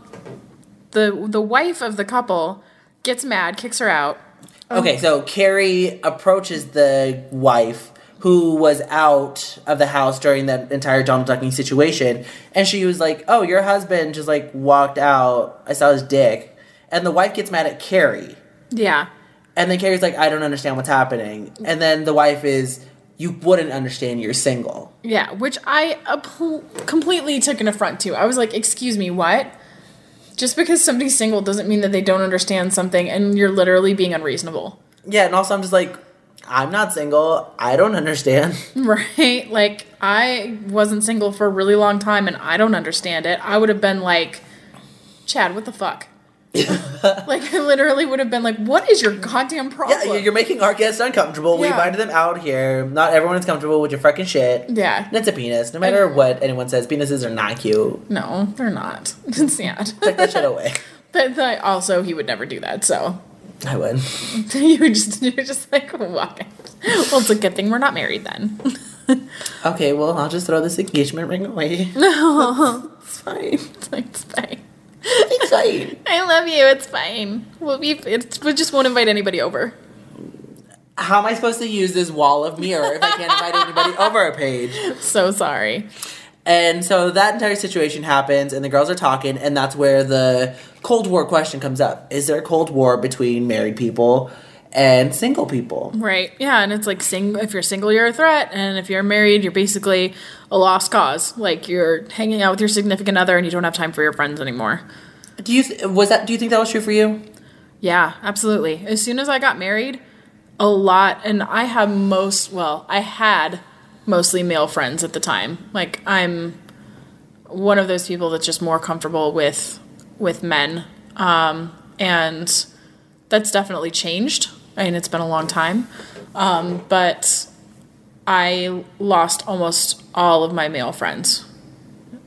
the the wife of the couple gets mad, kicks her out. Okay, so Carrie approaches the wife who was out of the house during that entire Donald ducking situation, and she was like, "Oh, your husband just like walked out. I saw his dick." And the wife gets mad at Carrie. Yeah. And then Carrie's like, I don't understand what's happening. And then the wife is, You wouldn't understand, you're single. Yeah, which I appl- completely took an affront to. I was like, "Excuse me, what?" Just because somebody's single doesn't mean that they don't understand something, and you're literally being unreasonable. Yeah, and also I'm just like, I'm not single. I don't understand. *laughs* Right? Like, I wasn't single for a really long time and I don't understand it. I would have been like, Chad, what the fuck? *laughs* like, I literally would have been like, what is your goddamn problem? Yeah, you're making our guests uncomfortable. We Yeah. invited them out here. Not everyone is comfortable with your fucking shit. Yeah. And it's a penis. No matter what anyone says, penises are not cute. No, they're not. *laughs* It's sad. Take that shit away. But th- also, he would never do that, so. I would. *laughs* you were just, you were just like, walking. Well, it's a good thing we're not married then. *laughs* Okay, well, I'll just throw this engagement ring away. No. *laughs* it's fine. it's like, it's fine. It's fine. I love you. It's fine. We'll be. It's, we just won't invite anybody over. How am I supposed to use this wall of mirror if I can't invite anybody over a page? So sorry. And so that entire situation happens, and the girls are talking, and that's where the Cold War question comes up. Is there a Cold War between married people? and single people. Right. Yeah, and it's like sing if you're single, you're a threat, and if you're married, you're basically a lost cause. Like you're hanging out with your significant other, and you don't have time for your friends anymore. Do you th- was that? Do you think that was true for you? Yeah, absolutely. As soon as I got married, a lot, and I have most. Well, I had mostly male friends at the time. Like I'm one of those people that's just more comfortable with with men, um, and that's definitely changed. I mean, it's been a long time, um, but I lost almost all of my male friends.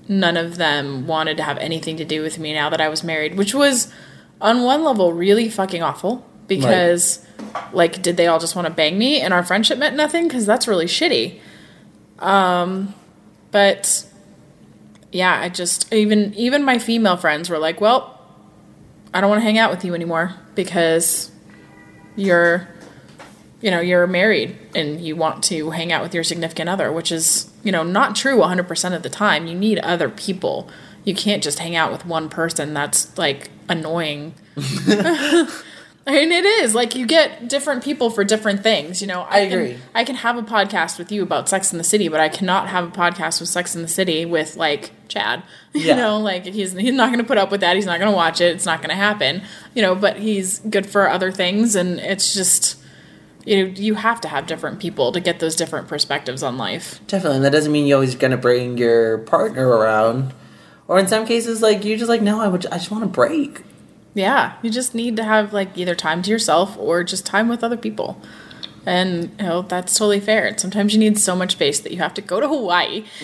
None of them wanted to have anything to do with me now that I was married, which was on one level really fucking awful because like did they all just want to bang me and our friendship meant nothing because that's really shitty um but yeah i just even even my female friends were like well i don't want to hang out with you anymore because you're you know you're married and you want to hang out with your significant other which is you know not true 100% of the time. You need other people. You can't just hang out with one person that's like annoying *laughs* I mean, it is like you get different people for different things. You know, I can- agree. I can have a podcast with you about Sex in the City, but I cannot have a podcast with Sex in the City with like Chad. *laughs* You Yeah. know, like he's he's not going to put up with that. He's not going to watch it. It's not going to happen. You know, but he's good for other things, and it's just you know you have to have different people to get those different perspectives on life. Definitely. And that doesn't mean you're always going to bring your partner around. Or in some cases, like you're just like, no, I would, I just want to break. Yeah, you just need to have like either time to yourself or just time with other people. And you know, that's totally fair. And sometimes you need so much space that you have to go to Hawaii *laughs*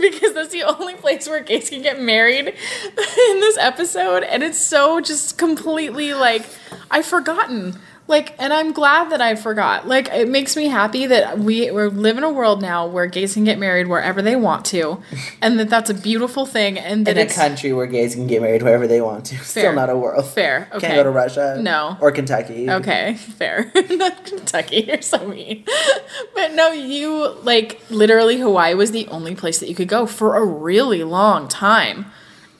because that's the only place where gays can get married *laughs* in this episode. And it's so just completely like I've forgotten. Like, and I'm glad that I forgot. Like, it makes me happy that we we live in a world now where gays can get married wherever they want to, *laughs* and that that's a beautiful thing. And that In a country where gays can get married wherever they want to. Still not a world. fair. Okay. Can't go to Russia. No. Or Kentucky. Okay, fair. *laughs* Not Kentucky, you're so mean. *laughs* But no, you like literally Hawaii was the only place that you could go for a really long time.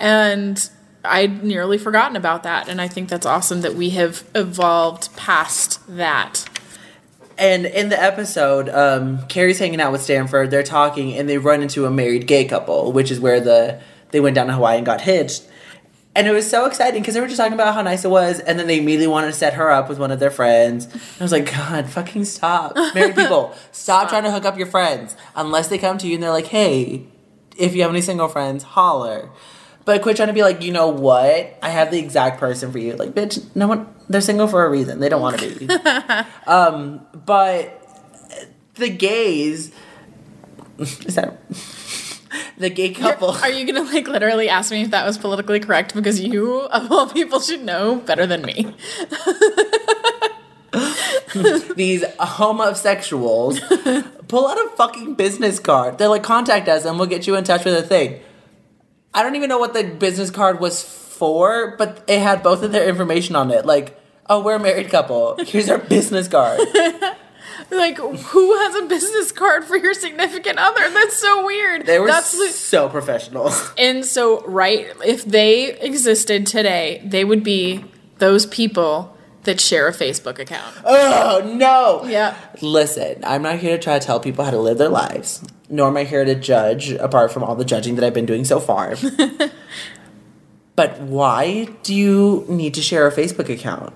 And I'd nearly forgotten about that. And I think that's awesome that we have evolved past that. And in the episode, um, Carrie's hanging out with Stanford. They're talking, and they run into a married gay couple, which is where the they went down to Hawaii and got hitched. And it was so exciting because they were just talking about how nice it was, and then they immediately wanted to set her up with one of their friends. And I was like, God, fucking stop, married *laughs* people, stop, trying to hook up your friends unless they come to you and they're like, Hey, if you have any single friends, holler. But quit trying to be like, you know what? I have the exact person for you. Like, bitch, no one. They're single for a reason. They don't want to be. *laughs* um, but the gays. *laughs* Is that *laughs* the gay couple? Are you gonna like literally ask me if that was politically correct because you of all people should know better than me? these homosexuals pull out a fucking business card. They're like, contact us and we'll get you in touch with a thing. I don't even know what the business card was for, but it had both of their information on it. Like, oh, we're a married couple. Here's our business card. *laughs* Like, who has a business card for your significant other? That's so weird. They were That's li- so professional. *laughs* And so, right, if they existed today, they would be those people that share a Facebook account. Oh no! Yeah. Listen, I'm not here to try to tell people how to live their lives, nor am I here to judge, apart from all the judging that I've been doing so far. *laughs* but why do you need to share a Facebook account?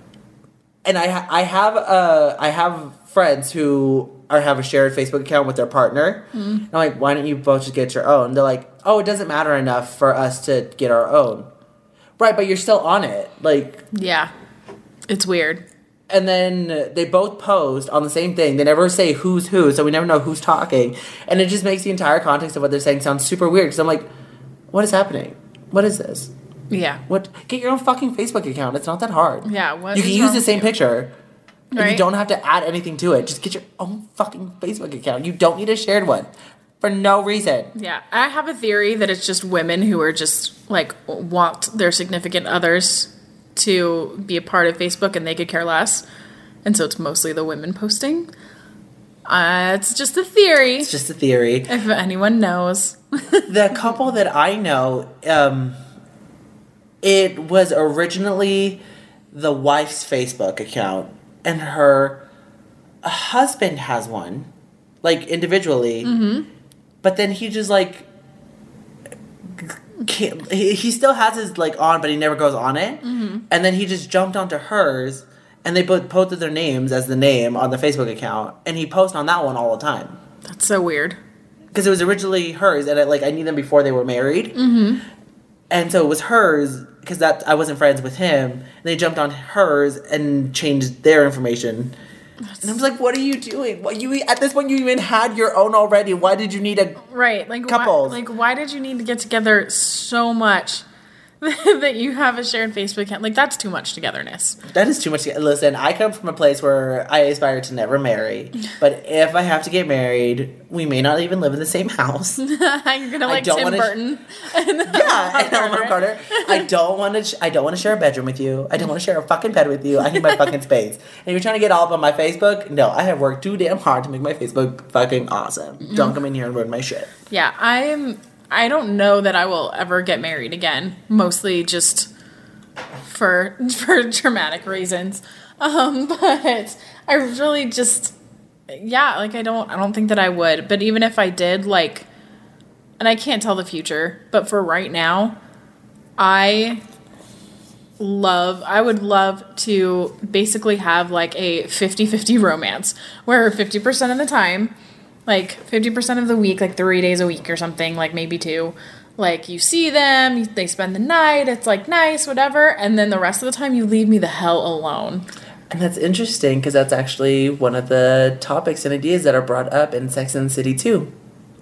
And I, ha- I have, uh, I have friends who are have a shared Facebook account with their partner. And I'm like, why don't you both just get your own? They're like, oh, it doesn't matter enough for us to get our own. Right, but you're still on it, like Yeah. It's weird. And then they both post on the same thing. They never say who's who, so we never know who's talking. And it just makes the entire context of what they're saying sound super weird. Because I'm like, what is happening? What is this? Yeah. What? Get your own fucking Facebook account. It's not that hard. Yeah, you can use the same picture. And you don't have to add anything to it. Just get your own fucking Facebook account. You don't need a shared one for no reason. Yeah. I have a theory that it's just women who are just like want their significant others to be a part of Facebook and they could care less. And so it's mostly the women posting. Uh, it's just a theory. It's just a theory. If anyone knows. *laughs* the couple that I know, um, it was originally the wife's Facebook account, and her husband has one, like individually. Mm-hmm. But then he just like can't, he, he still has his like on, but he never goes on it. Mm-hmm. And then he just jumped onto hers, and they both posted their names as the name on the Facebook account, and he posts on that one all the time That's so weird. because it was originally hers, and I, like I knew them before they were married, mm-hmm. and so it was hers because that I wasn't friends with him. And they jumped on hers and changed their information. And I was like, "What are you doing? What you at this point you even had your own already? Why did you need a Right. Like Couples. Why, like why did you need to get together so much *laughs* that you have a shared Facebook account? Like that's too much togetherness. That is too much. To, listen, I come from a place where I aspire to never marry, *laughs* but if I have to get married, we may not even live in the same house. *laughs* You're gonna like Tim Burton. yeah, and Helena Bonham Carter. I don't want to. Sh- I don't want to share a bedroom with you. I don't want to share a fucking bed with you. I need my fucking space. And you're trying to get all up on my Facebook? No, I have worked too damn hard to make my Facebook fucking awesome. Don't mm. come in here and ruin my shit. Yeah, I'm. I don't know that I will ever get married again. Mostly just for *laughs* for dramatic reasons. Um, *laughs* but I really just yeah, like I don't I don't think that I would. But even if I did, like, and I can't tell the future, but for right now, I love i would love to basically have like a 50-50 romance where 50% of the time like 50% of the week like three days a week or something like maybe two like you see them they spend the night it's like nice whatever and then the rest of the time you leave me the hell alone And that's interesting because that's actually one of the topics and ideas that are brought up in Sex and the City 2,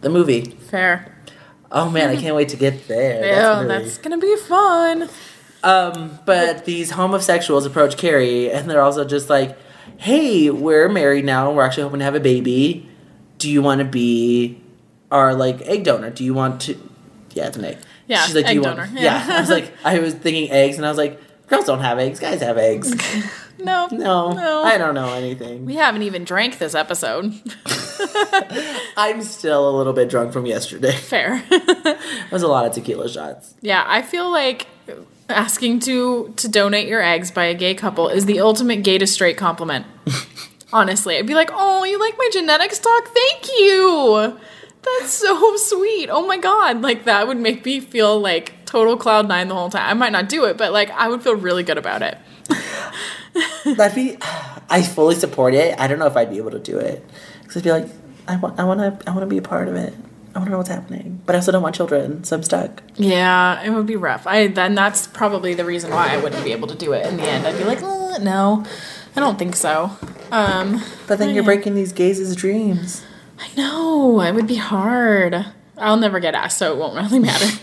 the movie. fair Oh man, I can't wait to get there. yeah That's gonna be fun Um, but these homosexuals approach Carrie and they're also just like, hey, we're married now. We're actually hoping to have a baby. Do you want to be our like egg donor? Do you want to? Yeah, it's an egg. Yeah, She's like, do you donor, Want... yeah. Yeah. I was like, I was thinking eggs, and I was like, girls don't have eggs. Guys have eggs. *laughs* no No, no I don't know anything. we haven't even drank this episode *laughs* I'm still a little bit drunk from yesterday. *laughs* fair It was a lot of tequila shots. Yeah, I feel like asking to to donate your eggs by a gay couple is the ultimate gay to straight compliment. Honestly, I'd be like, "Oh, you like my genetic stock? Thank you. That's so sweet. Oh my god, like that would make me feel like total cloud nine the whole time. I might not do it, but like I would feel really good about it. *laughs* That'd be. I fully support it. I don't know if I'd be able to do it because I'd be like, I want, I want to, I want to be a part of it. I want to know what's happening, but I also don't want children, so I'm stuck. Yeah, it would be rough. I then that's probably the reason why I wouldn't be able to do it in the end. I'd be like, "Uh, no, I don't think so. Um, But then you're breaking these gays' dreams. I know it would be hard. I'll never get asked, so it won't really matter.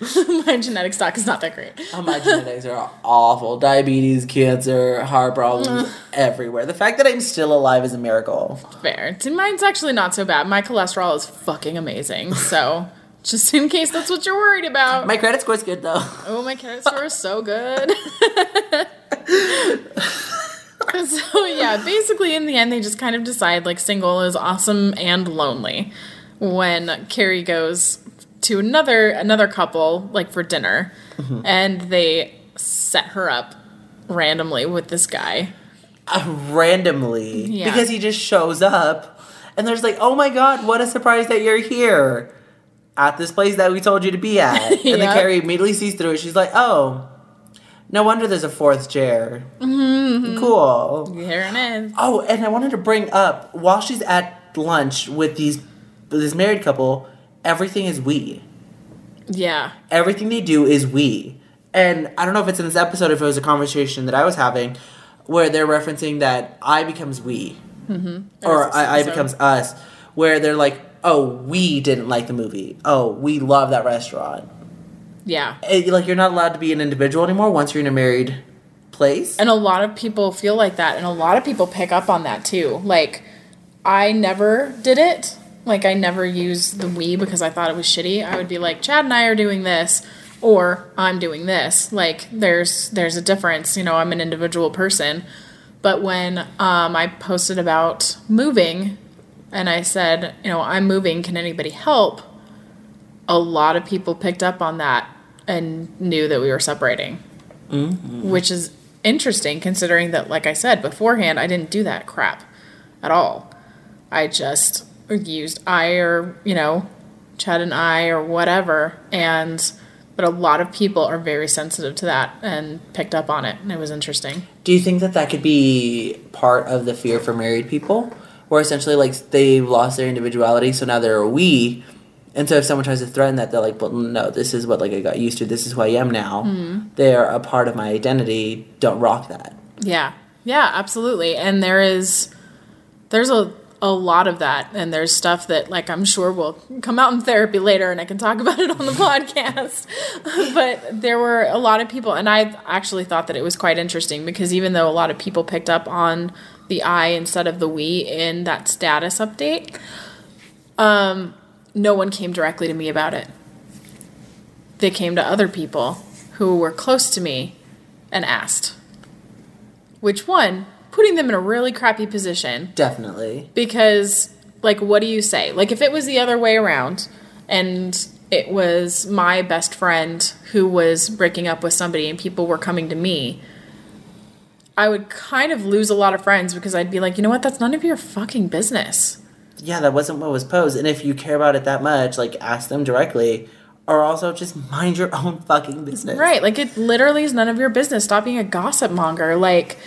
*laughs* My genetic stock is not that great. Oh, my genetics are awful. Diabetes, cancer, heart problems everywhere. The fact that I'm still alive is a miracle. Fair. See, Mine's actually not so bad. My cholesterol is fucking amazing. So, *laughs* just in case that's what you're worried about. My credit score's good though. oh, my credit score is so good. *laughs* *laughs* so yeah, basically in the end they just kind of decide like single is awesome and lonely. When Carrie goes to another another couple like for dinner and they set her up randomly with this guy. Uh, randomly. Yeah. Because he just shows up and there's like, oh my god, what a surprise that you're here. At this place that we told you to be at. *laughs* And then Carrie immediately sees through it. She's like, oh, no wonder there's a fourth chair. Mm-hmm. Cool. Here it is. Oh, and I wanted to bring up while she's at lunch with these with this married couple, everything is we. Yeah. Everything they do is we. And I don't know if it's in this episode, if it was a conversation that I was having, where they're referencing that I becomes we, There or I, I becomes us, where they're like, oh, we didn't like the movie. Oh, we love that restaurant. Yeah. Eh, like you're not allowed to be an individual anymore once you're in a married place. And a lot of people feel like that, and a lot of people pick up on that too. Like, I never did it. Like, I never used the we because I thought it was shitty. I would be like, Chad and I are doing this, or I'm doing this. Like, there's there's a difference. You know, I'm an individual person. But when um, I posted about moving, and I said, you know, I'm moving. Can anybody help? A lot of people picked up on that and knew that we were separating mm-hmm. which is interesting considering that, like I said beforehand, I didn't do that crap at all. I just used I or, you know, Chad and I or whatever. And, but a lot of people are very sensitive to that and picked up on it. And it was interesting. Do you think that that could be part of the fear for married people? Where essentially, like, they've lost their individuality, so now they're a we. And so if someone tries to threaten that, they're like, well, no, this is what, like, I got used to. This is who I am now. Mm-hmm. They're a part of my identity. Don't rock that. Yeah. Yeah, absolutely. And there is there's a a lot of that and there's stuff that like I'm sure will come out in therapy later and I can talk *laughs* about it on the podcast. *laughs* but there were a lot of people and I actually thought that it was quite interesting because even though a lot of people picked up on the I instead of the we in that status update, um no one came directly to me about it. They came to other people who were close to me and asked. Which one, putting them in a really crappy position Definitely. because like what do you say? Like if it was the other way around and it was my best friend who was breaking up with somebody and people were coming to me, I would kind of lose a lot of friends because I'd be like, "You know what? That's none of your fucking business." Yeah, that wasn't what was posed. And if you care about it that much, like, ask them directly. Or also just *laughs* mind your own fucking business. Right. Like it literally is none of your business. Stop being a gossip monger. Like,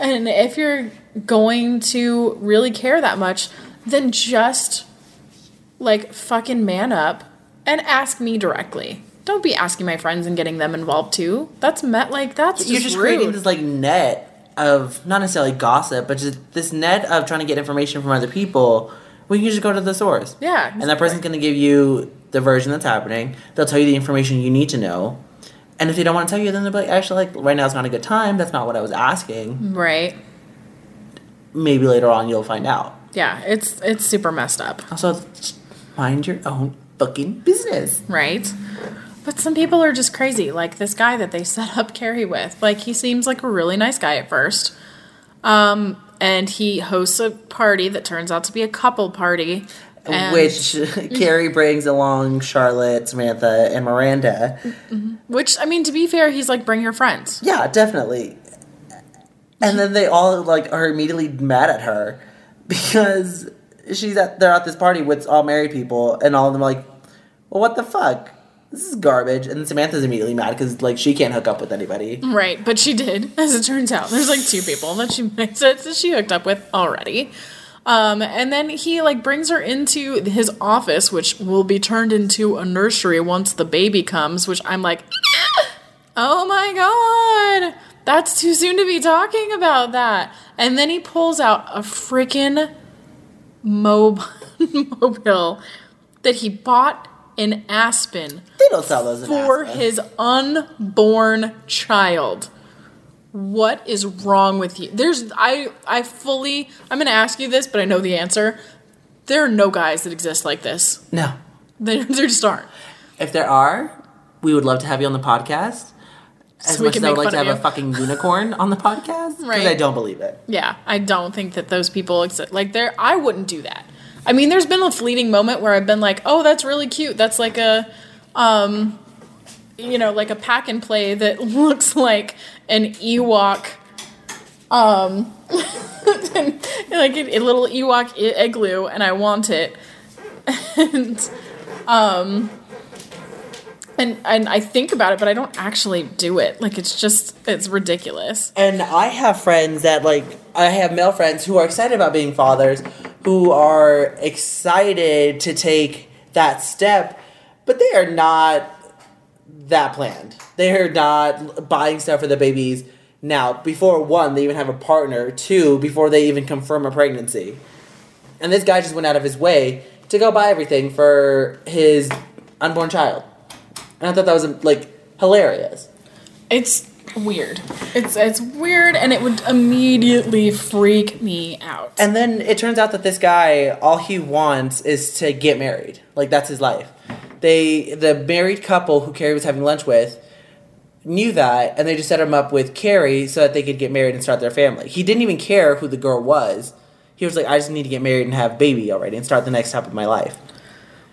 and if you're going to really care that much, then just like fucking man up and ask me directly. Don't be asking my friends and getting them involved too. That's met like that's You're just rude. creating this, like, net of not necessarily gossip, but just this net of trying to get information from other people. We can just go to the source. Yeah, And that person's going to give you the version that's happening. They'll tell you the information you need to know. And if they don't want to tell you, then they'll be like, actually, like, right now is not a good time. That's not what I was asking. right. Maybe later on you'll find out. Yeah, it's it's super messed up. Also, mind your own fucking business. right? But some people are just crazy. Like this guy that they set up Carrie with. Like he seems like a really nice guy at first. Um, and he hosts a party that turns out to be a couple party. And- Which *laughs* Carrie brings along Charlotte, Samantha, and Miranda. Mm-hmm. which I mean to be fair, he's like bring your friends. Yeah, definitely. And then they all like are immediately mad at her because she's at they're at this party with all married people, and all of them are like, "Well, what the fuck? This is garbage." And Samantha's immediately mad because like she can't hook up with anybody. Right, but she did, *laughs* as it turns out. There's like two people *laughs* that she that she hooked up with already. Um, and then he like brings her into his office, which will be turned into a nursery once the baby comes. Which I'm like, oh my god, that's too soon to be talking about that. And then he pulls out a freaking mob- *laughs* mobile that he bought in Aspen They don't sell those for Aspen. his unborn child. What is wrong with you? There's I I fully I'm going to ask you this, but I know the answer. There are no guys that exist like this. No, There, *laughs* there just aren't. if there are, we would love to have you on the podcast. As So much as I would like to have of a fucking *laughs* unicorn on the podcast, because Right. I don't believe it. Yeah, I don't think that those people exist. Like there, I wouldn't do that. I mean, there's been a fleeting moment where I've been like, "Oh, that's really cute. That's like a, um, you know, like a pack and play that *laughs* looks like an Ewok, um, *laughs* like a, a little Ewok igloo, and I want it." and, um, and and I think about it, but I don't actually do it. Like it's just it's ridiculous. And I have friends that like I have male friends who are excited about being fathers, who are excited to take that step, but they are not that planned. They are not buying stuff for the babies now. Before one, they even have a partner. Two, before they even confirm a pregnancy. And this guy just went out of his way to go buy everything for his unborn child. And I thought that was like hilarious. It's weird. It's it's weird, and it would immediately freak me out. And then it turns out that this guy, all he wants is to get married. Like that's his life. They, the married couple who Carrie was having lunch with, knew that, and they just set him up with Carrie so that they could get married and start their family. He didn't even care who the girl was. He was like, I just need to get married and have baby already and start the next step of my life.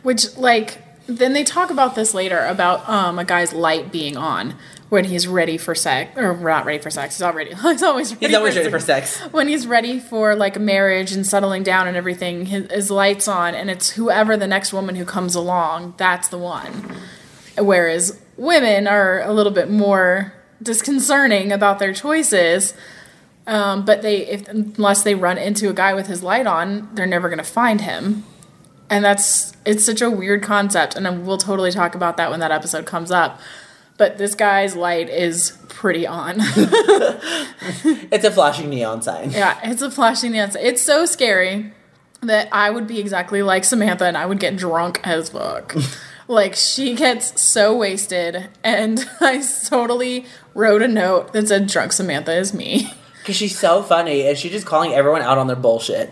Which, like, then they talk about this later about um, a guy's light being on, when he's ready for sex or not ready for sex. He's already *laughs* he's always ready He's always for ready for sex. when he's ready for like marriage and settling down and everything, his, his lights on, and it's whoever the next woman who comes along, that's the one. Whereas women are a little bit more disconcerting about their choices. Um, but they, if unless they run into a guy with his light on, they're never gonna find him. And that's it's such a weird concept, and we'll totally talk about that when that episode comes up. But this guy's light is pretty on. *laughs* It's a flashing neon sign. Yeah, it's a flashing neon. sign. It's so scary that I would be exactly like Samantha and I would get drunk as fuck. *laughs* like she gets so wasted, and *laughs* I totally wrote a note that said "Drunk Samantha is me." Because she's so funny and she's just calling everyone out on their bullshit.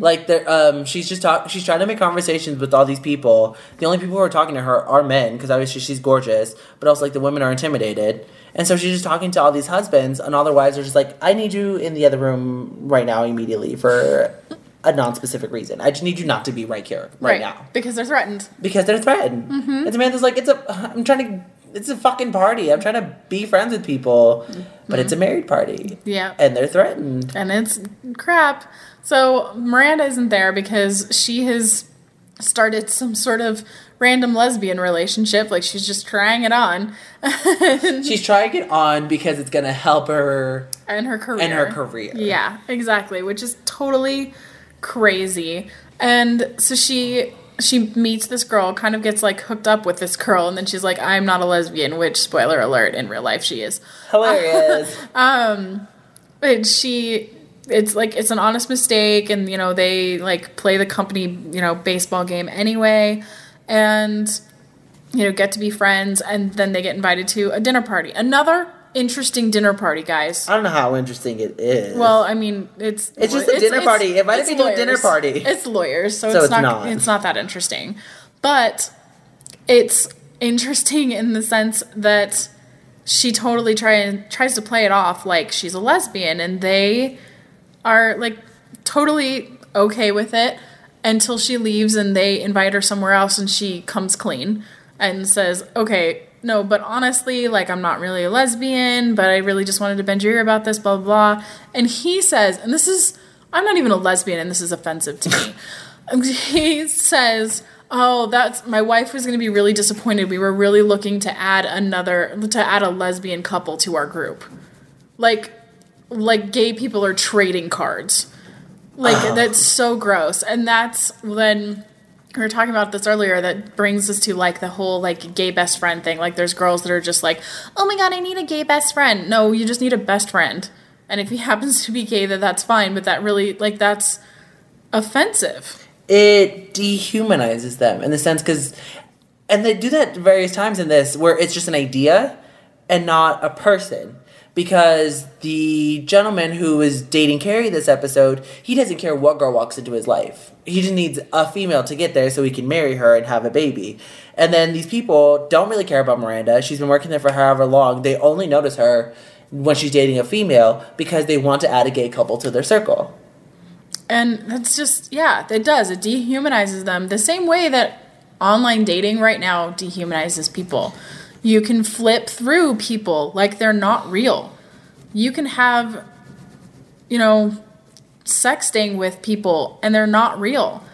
Like, um, she's just talk. She's trying to make conversations with all these people. The only people who are talking to her are men because obviously she's gorgeous, but also like the women are intimidated. And so she's just talking to all these husbands, and all their wives are just like, "I need you in the other room right now, immediately for a non-specific reason. I just need you not to be right here, right, now." because they're threatened. because they're threatened. And Samantha's like, it's a, I'm trying to, it's a fucking party. I'm trying to be friends with people, but it's a mm-hmm. married party. Yeah. And they're threatened. and it's crap. So Miranda isn't there because she has started some sort of random lesbian relationship. Like she's just trying it on, *laughs* She's trying it on because it's going to help her. and her career. And her career. Yeah, exactly. Which is totally crazy. And so she she meets this girl, kind of gets like hooked up with this girl, and then she's like, "I'm not a lesbian." Which spoiler alert, in real life she is. Hilarious. *laughs* um, But she it's like it's an honest mistake and you know they like play the company you know baseball game anyway and you know get to be friends and then they get invited to a dinner party another interesting dinner party guys I don't know how interesting it is. well i mean it's It's just a dinner party. It might me to a dinner party. it's lawyers so, So it's, it's not, not. it's not that interesting but it's interesting in the sense that she totally try and tries to play it off like she's a lesbian and they are like totally okay with it until she leaves and they invite her somewhere else and she comes clean and says, "Okay, no, but honestly, like I'm not really a lesbian, but I really just wanted to bend your ear about this, blah blah." blah. And he says, and this is I'm not even a lesbian and this is offensive to me. *laughs* he says, "Oh, that's my wife was going to be really disappointed. We were really looking to add another to add a lesbian couple to our group." Like like gay people are trading cards. Like that's so gross. And that's when we were talking about this earlier that brings us to like the whole like gay best friend thing. Like there's girls that are just like, "Oh my god, I need a gay best friend." No, you just need a best friend. And if he *laughs* happens to be gay, then that's fine, but that really like that's offensive. it dehumanizes them in the sense because and they do that various times in this where it's just an idea and not a person because the gentleman who is dating carrie this episode he doesn't care what girl walks into his life. He just needs a female to get there so he can marry her and have a baby. And then these people don't really care about miranda. She's been working there for however long. They only notice her when she's dating a female because they want to add a gay couple to their circle. And that's just, yeah, it does. It dehumanizes them. The same way that online dating right now dehumanizes people. You can flip through people like they're not real. You can have, you know, sexting with people and they're not real.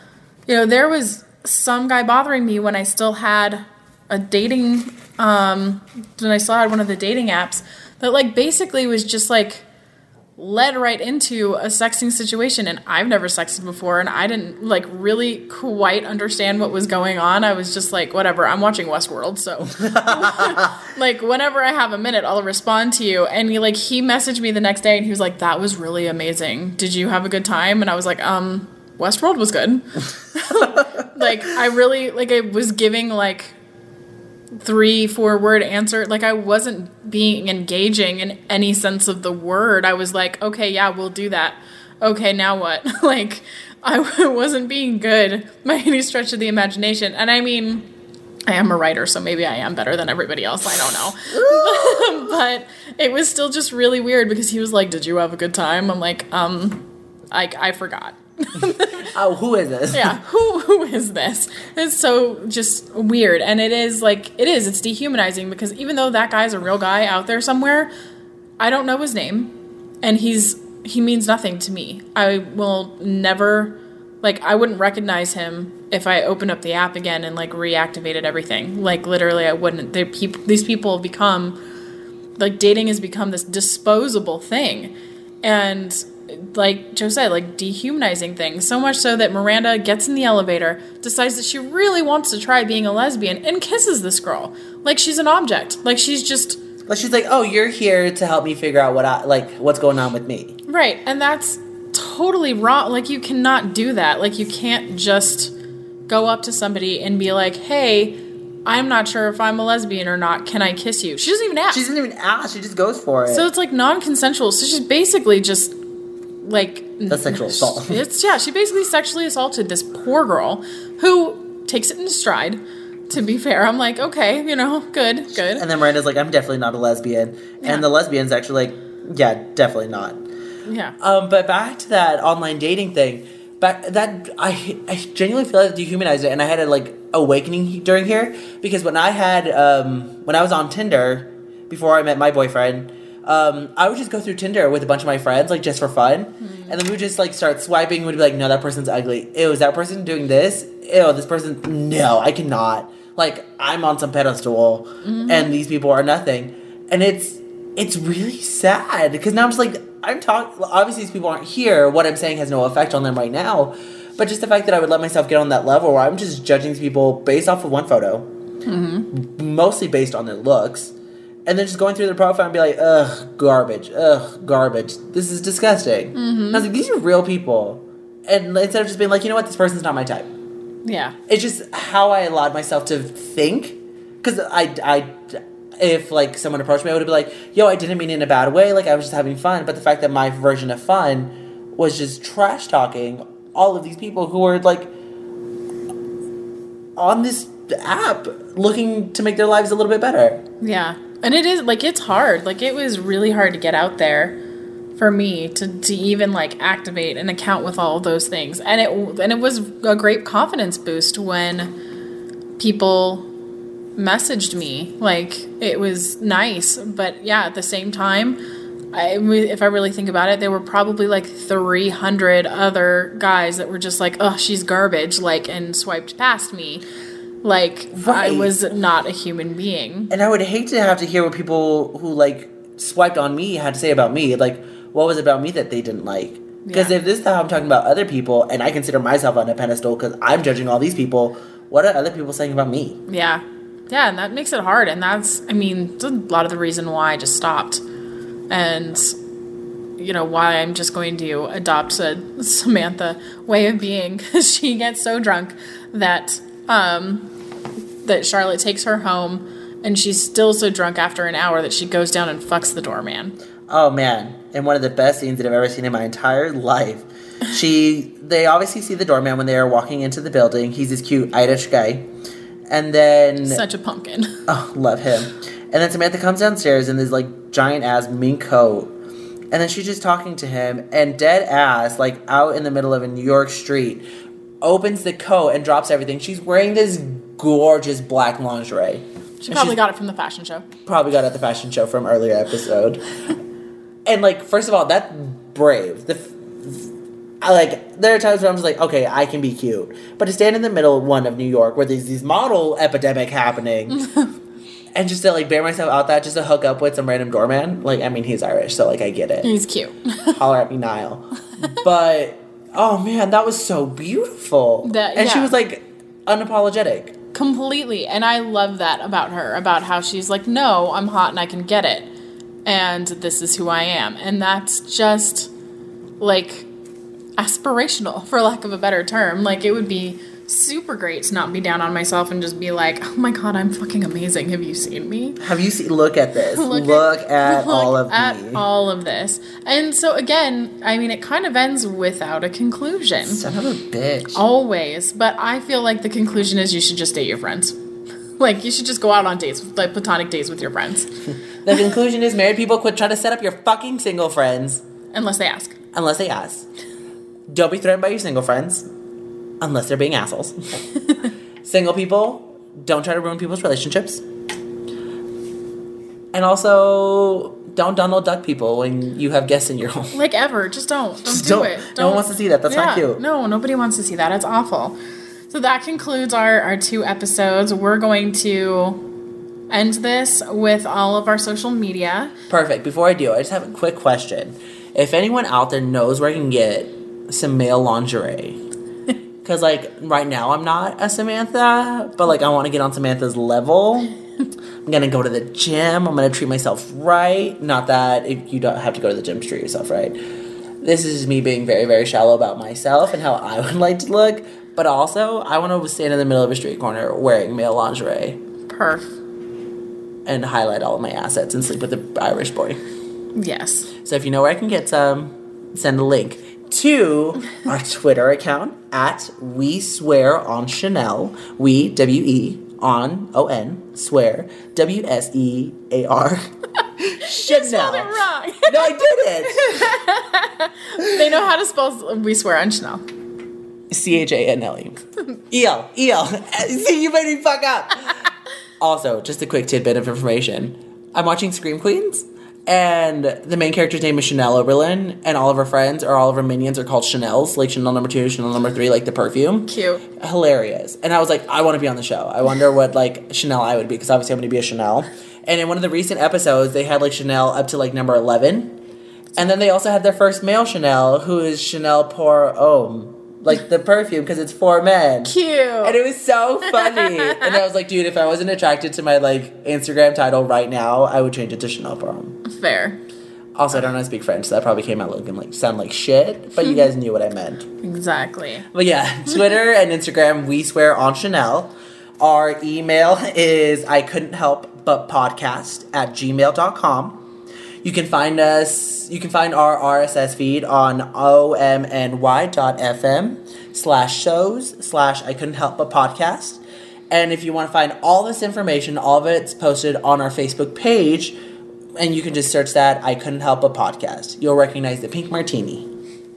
You know, there was some guy bothering me when I still had a dating, um, when I still had one of the dating apps that, like, basically was just like, led right into a sexting situation and I've never sexted before and I didn't like really quite understand what was going on. I was just like, whatever, I'm watching Westworld, so *laughs* like whenever I have a minute, I'll respond to you. And he like he messaged me the next day and he was like, That was really amazing. Did you have a good time? And I was like, um, Westworld was good. *laughs* like I really like I was giving like three four word answer. Like i wasn't being engaging in any sense of the word. I was like okay yeah we'll do that. Okay now what? *laughs* Like i *laughs* wasn't being good by any stretch of the imagination. And i mean i am a writer so maybe i am better than everybody else. I don't know. *laughs* But it was still just really weird because he was like did you have a good time? I'm like um i, I forgot *laughs* Oh, who is this? yeah, who who is this? It's so just weird, and it is like it is. It's dehumanizing because even though that guy's a real guy out there somewhere, I don't know his name, and he's he means nothing to me. I will never like I wouldn't recognize him if I opened up the app again and like reactivated everything. Like literally, I wouldn't. These people have become like dating has become this disposable thing, and like Joe said, like dehumanizing things so much so that Miranda gets in the elevator, decides that she really wants to try being a lesbian, and kisses this girl like she's an object, like she's just Like she's like, oh, you're here to help me figure out what I like, what's going on with me. right, and that's totally wrong. Like you cannot do that. Like you can't just go up to somebody and be like, hey. I'm not sure if I'm a lesbian or not. Can I kiss you? She doesn't even ask. She doesn't even ask. She just goes for it. So it's like non-consensual. So she's basically just like That's sexual assault. *laughs* It's yeah. She basically sexually assaulted this poor girl who takes it in stride. To be fair, I'm like, okay, you know, good, good. and then Miranda's like, I'm definitely not a lesbian. Yeah. And the lesbian's actually like, yeah, definitely not. Yeah, Um, but back to that online dating thing. Back that I I genuinely feel like it dehumanized it, and I had a like awakening during here because when I had um when I was on Tinder before I met my boyfriend, um I would just go through Tinder with a bunch of my friends like just for fun, hmm. and then we would just like start swiping. We'd be like, no, that person's ugly. Ew, is that person doing this? Ew, this person. No, I cannot. Like I'm on some pedestal, mm-hmm. and these people are nothing, and it's it's really sad because now I'm just like I'm talking. Obviously, these people aren't here. What I'm saying has no effect on them right now, but just the fact that I would let myself get on that level where I'm just judging these people based off of one photo, mm-hmm. mostly based on their looks, and then just going through their profile and be like, ugh, garbage, ugh, garbage. This is disgusting. I was mm-hmm. like, these are real people, and instead of just being like, you know what, this person's not my type yeah, it's just how I allowed myself to think. Because I, I, if like someone approached me, I would be like, "Yo, I didn't mean it in a bad way. Like I was just having fun." But the fact that my version of fun was just trash talking all of these people who were like on this app looking to make their lives a little bit better. yeah. And it is like it's hard. Like it was really hard to get out there for me to, to even like activate an account with all those things. And it and it was a great confidence boost when people messaged me. Like it was nice, but yeah, at the same time, I, if I really think about it, there were probably like 300 other guys that were just like, "Oh, she's garbage," like and swiped past me. Like I was not a human being. And I would hate to have to hear what people who like swiped on me had to say about me. Like, what was it about me that they didn't like? Because Yeah. if this is how I'm talking about other people, and I consider myself on a pedestal because I'm judging all these people, what are other people saying about me? Yeah. Yeah, and that makes it hard. And that's, I mean, it's a lot of the reason why I just stopped. And, you know, why I'm just going to adopt a Samantha way of being. *laughs* 'cause she gets so drunk that, um, that Charlotte takes her home and she's still so drunk after an hour that she goes down and fucks the doorman. Oh man! And one of the best scenes that I've ever seen in my entire life. She, they obviously see the doorman when they are walking into the building. He's this cute Irish guy, and then Such a pumpkin. *laughs* Oh, love him. And then Samantha comes downstairs in this like giant ass mink coat. And then she's just talking to him and dead ass, like out in the middle of a New York street, opens the coat and drops everything. She's wearing this gorgeous black lingerie. She And probably got it from the fashion show. probably got it at the fashion show from earlier episode. and like, first of all, that's brave. The f- I like there are times where I'm just like, okay, I can be cute, but to stand in the middle one of New York where there's these model epidemic happening, *laughs* and just to like bear myself out that just to hook up with some random doorman, like I mean he's Irish, so like I get it. He's cute. *laughs* Holler at me, Niall. But oh man, that was so beautiful, That- and she was like unapologetic. Completely. And i love that about her about how she's like no i'm hot and i can get it. And this is who i am. And that's just like aspirational *laughs* for lack of a better term. Like it would be super great to not be down on myself and just be like oh my god i'm fucking amazing have you seen me Have you seen? Look at this. Look, Look at, all Look of at me. all of this and so again i mean it kind of ends without a conclusion Son of a bitch. Always, but I feel like the conclusion is you should just date your friends. *laughs* Like you should just go out on dates, like platonic dates with your friends, The conclusion is married people quit trying to set up your fucking single friends unless they ask. unless they ask. Don't be threatened by your single friends, unless they're being assholes. *laughs* single people, don't try to ruin people's relationships. And also, don't Donald Duck people when you have guests in your home. Like ever, just don't. Don't Just do don't. it. No one wants to see that. That's not cute. No, nobody wants to see that. It's awful. So that concludes our, our two episodes. We're going to end this with all of our social media. Perfect. Before I do, I just have a quick question. If anyone out there knows where I can get some male lingerie, because like right now I'm not a Samantha, but like I want to get on Samantha's level. I'm gonna go to the gym. I'm gonna treat myself right. Not that if you don't have to go to the gym to treat yourself right. This is me being very very shallow about myself and how I *laughs* would like to look. But also, I want to stand in the middle of a street corner wearing male lingerie Perf. and highlight all of my assets and sleep with the Irish boy. Yes. So if you know where I can get some, send a link to our Twitter account at We Swear on Chanel. We W E on O N swear W S E A R. *laughs* Chanel. Spelled it wrong. *laughs* No, I did it. *laughs* they know how to spell we swear on Chanel. C H A N L E. E L E L. See, you made me fuck up. Also, just a quick tidbit of information. I'm watching Scream Queens, and the main character's name is Chanel Oberlin, and all of her friends or all of her minions are called Chanel's, like Chanel number two, Chanel number three, like the perfume. Cute. Hilarious. And I was like, I want to be on the show. I wonder what like Chanel I would be, because obviously I'm going to be a Chanel. And in one of the recent episodes, they had like Chanel up to like number 11. And then they also had their first male Chanel, who is Chanel Pour Homme, like the perfume, because it's for men. Cute. And it was so funny. and I was like, dude, if I wasn't attracted to my like Instagram title right now, I would change it to Chanel Prom. Fair. Also, I don't know how to speak French, so that probably came out looking like sound like shit. But you guys knew what I meant. Exactly. But yeah, *laughs* Twitter and Instagram, we swear on Chanel. Our email *laughs* is I couldn't help but podcast at gmail.com. You can find us, you can find our RSS feed on omny.fm slash shows slash I couldn't help but podcast. And if you want to find all this information, all of it's posted on our Facebook page, and you can just search that I couldn't help but podcast. You'll recognize the pink martini.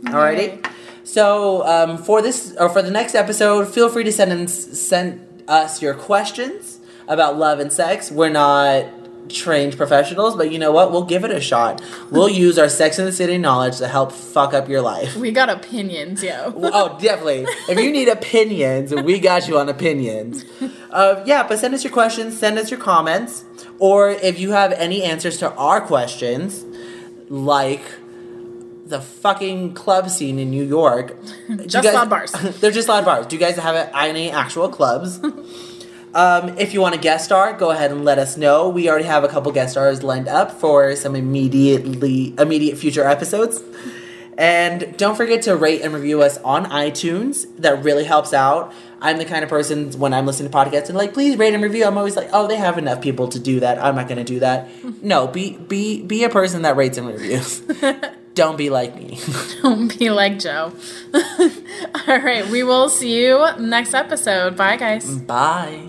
Alrighty. So um, for this or for the next episode, feel free to send in, send us your questions about love and sex. We're not trained professionals, but you know what? We'll give it a shot. We'll use our Sex in the City knowledge to help fuck up your life. We got opinions, yo. *laughs* Oh, definitely. If you need opinions, we got you on opinions. Uh, yeah, but send us your questions, send us your comments, or if you have any answers to our questions, like the fucking club scene in New York. *laughs* Just loud bars. *laughs* They're just loud bars. Do you guys have any actual clubs? Um, if you want a guest star, go ahead and let us know. We already have a couple guest stars lined up for some immediately immediate future episodes. And don't forget to rate and review us on iTunes. That really helps out. I'm the kind of person when I'm listening to podcasts and like, please rate and review. I'm always like, oh, they have enough people to do that. I'm not going to do that. *laughs* No, be be be a person that rates and reviews. *laughs* don't be like me. *laughs* Don't be like Joe. All right, we will see you next episode. Bye, guys. Bye.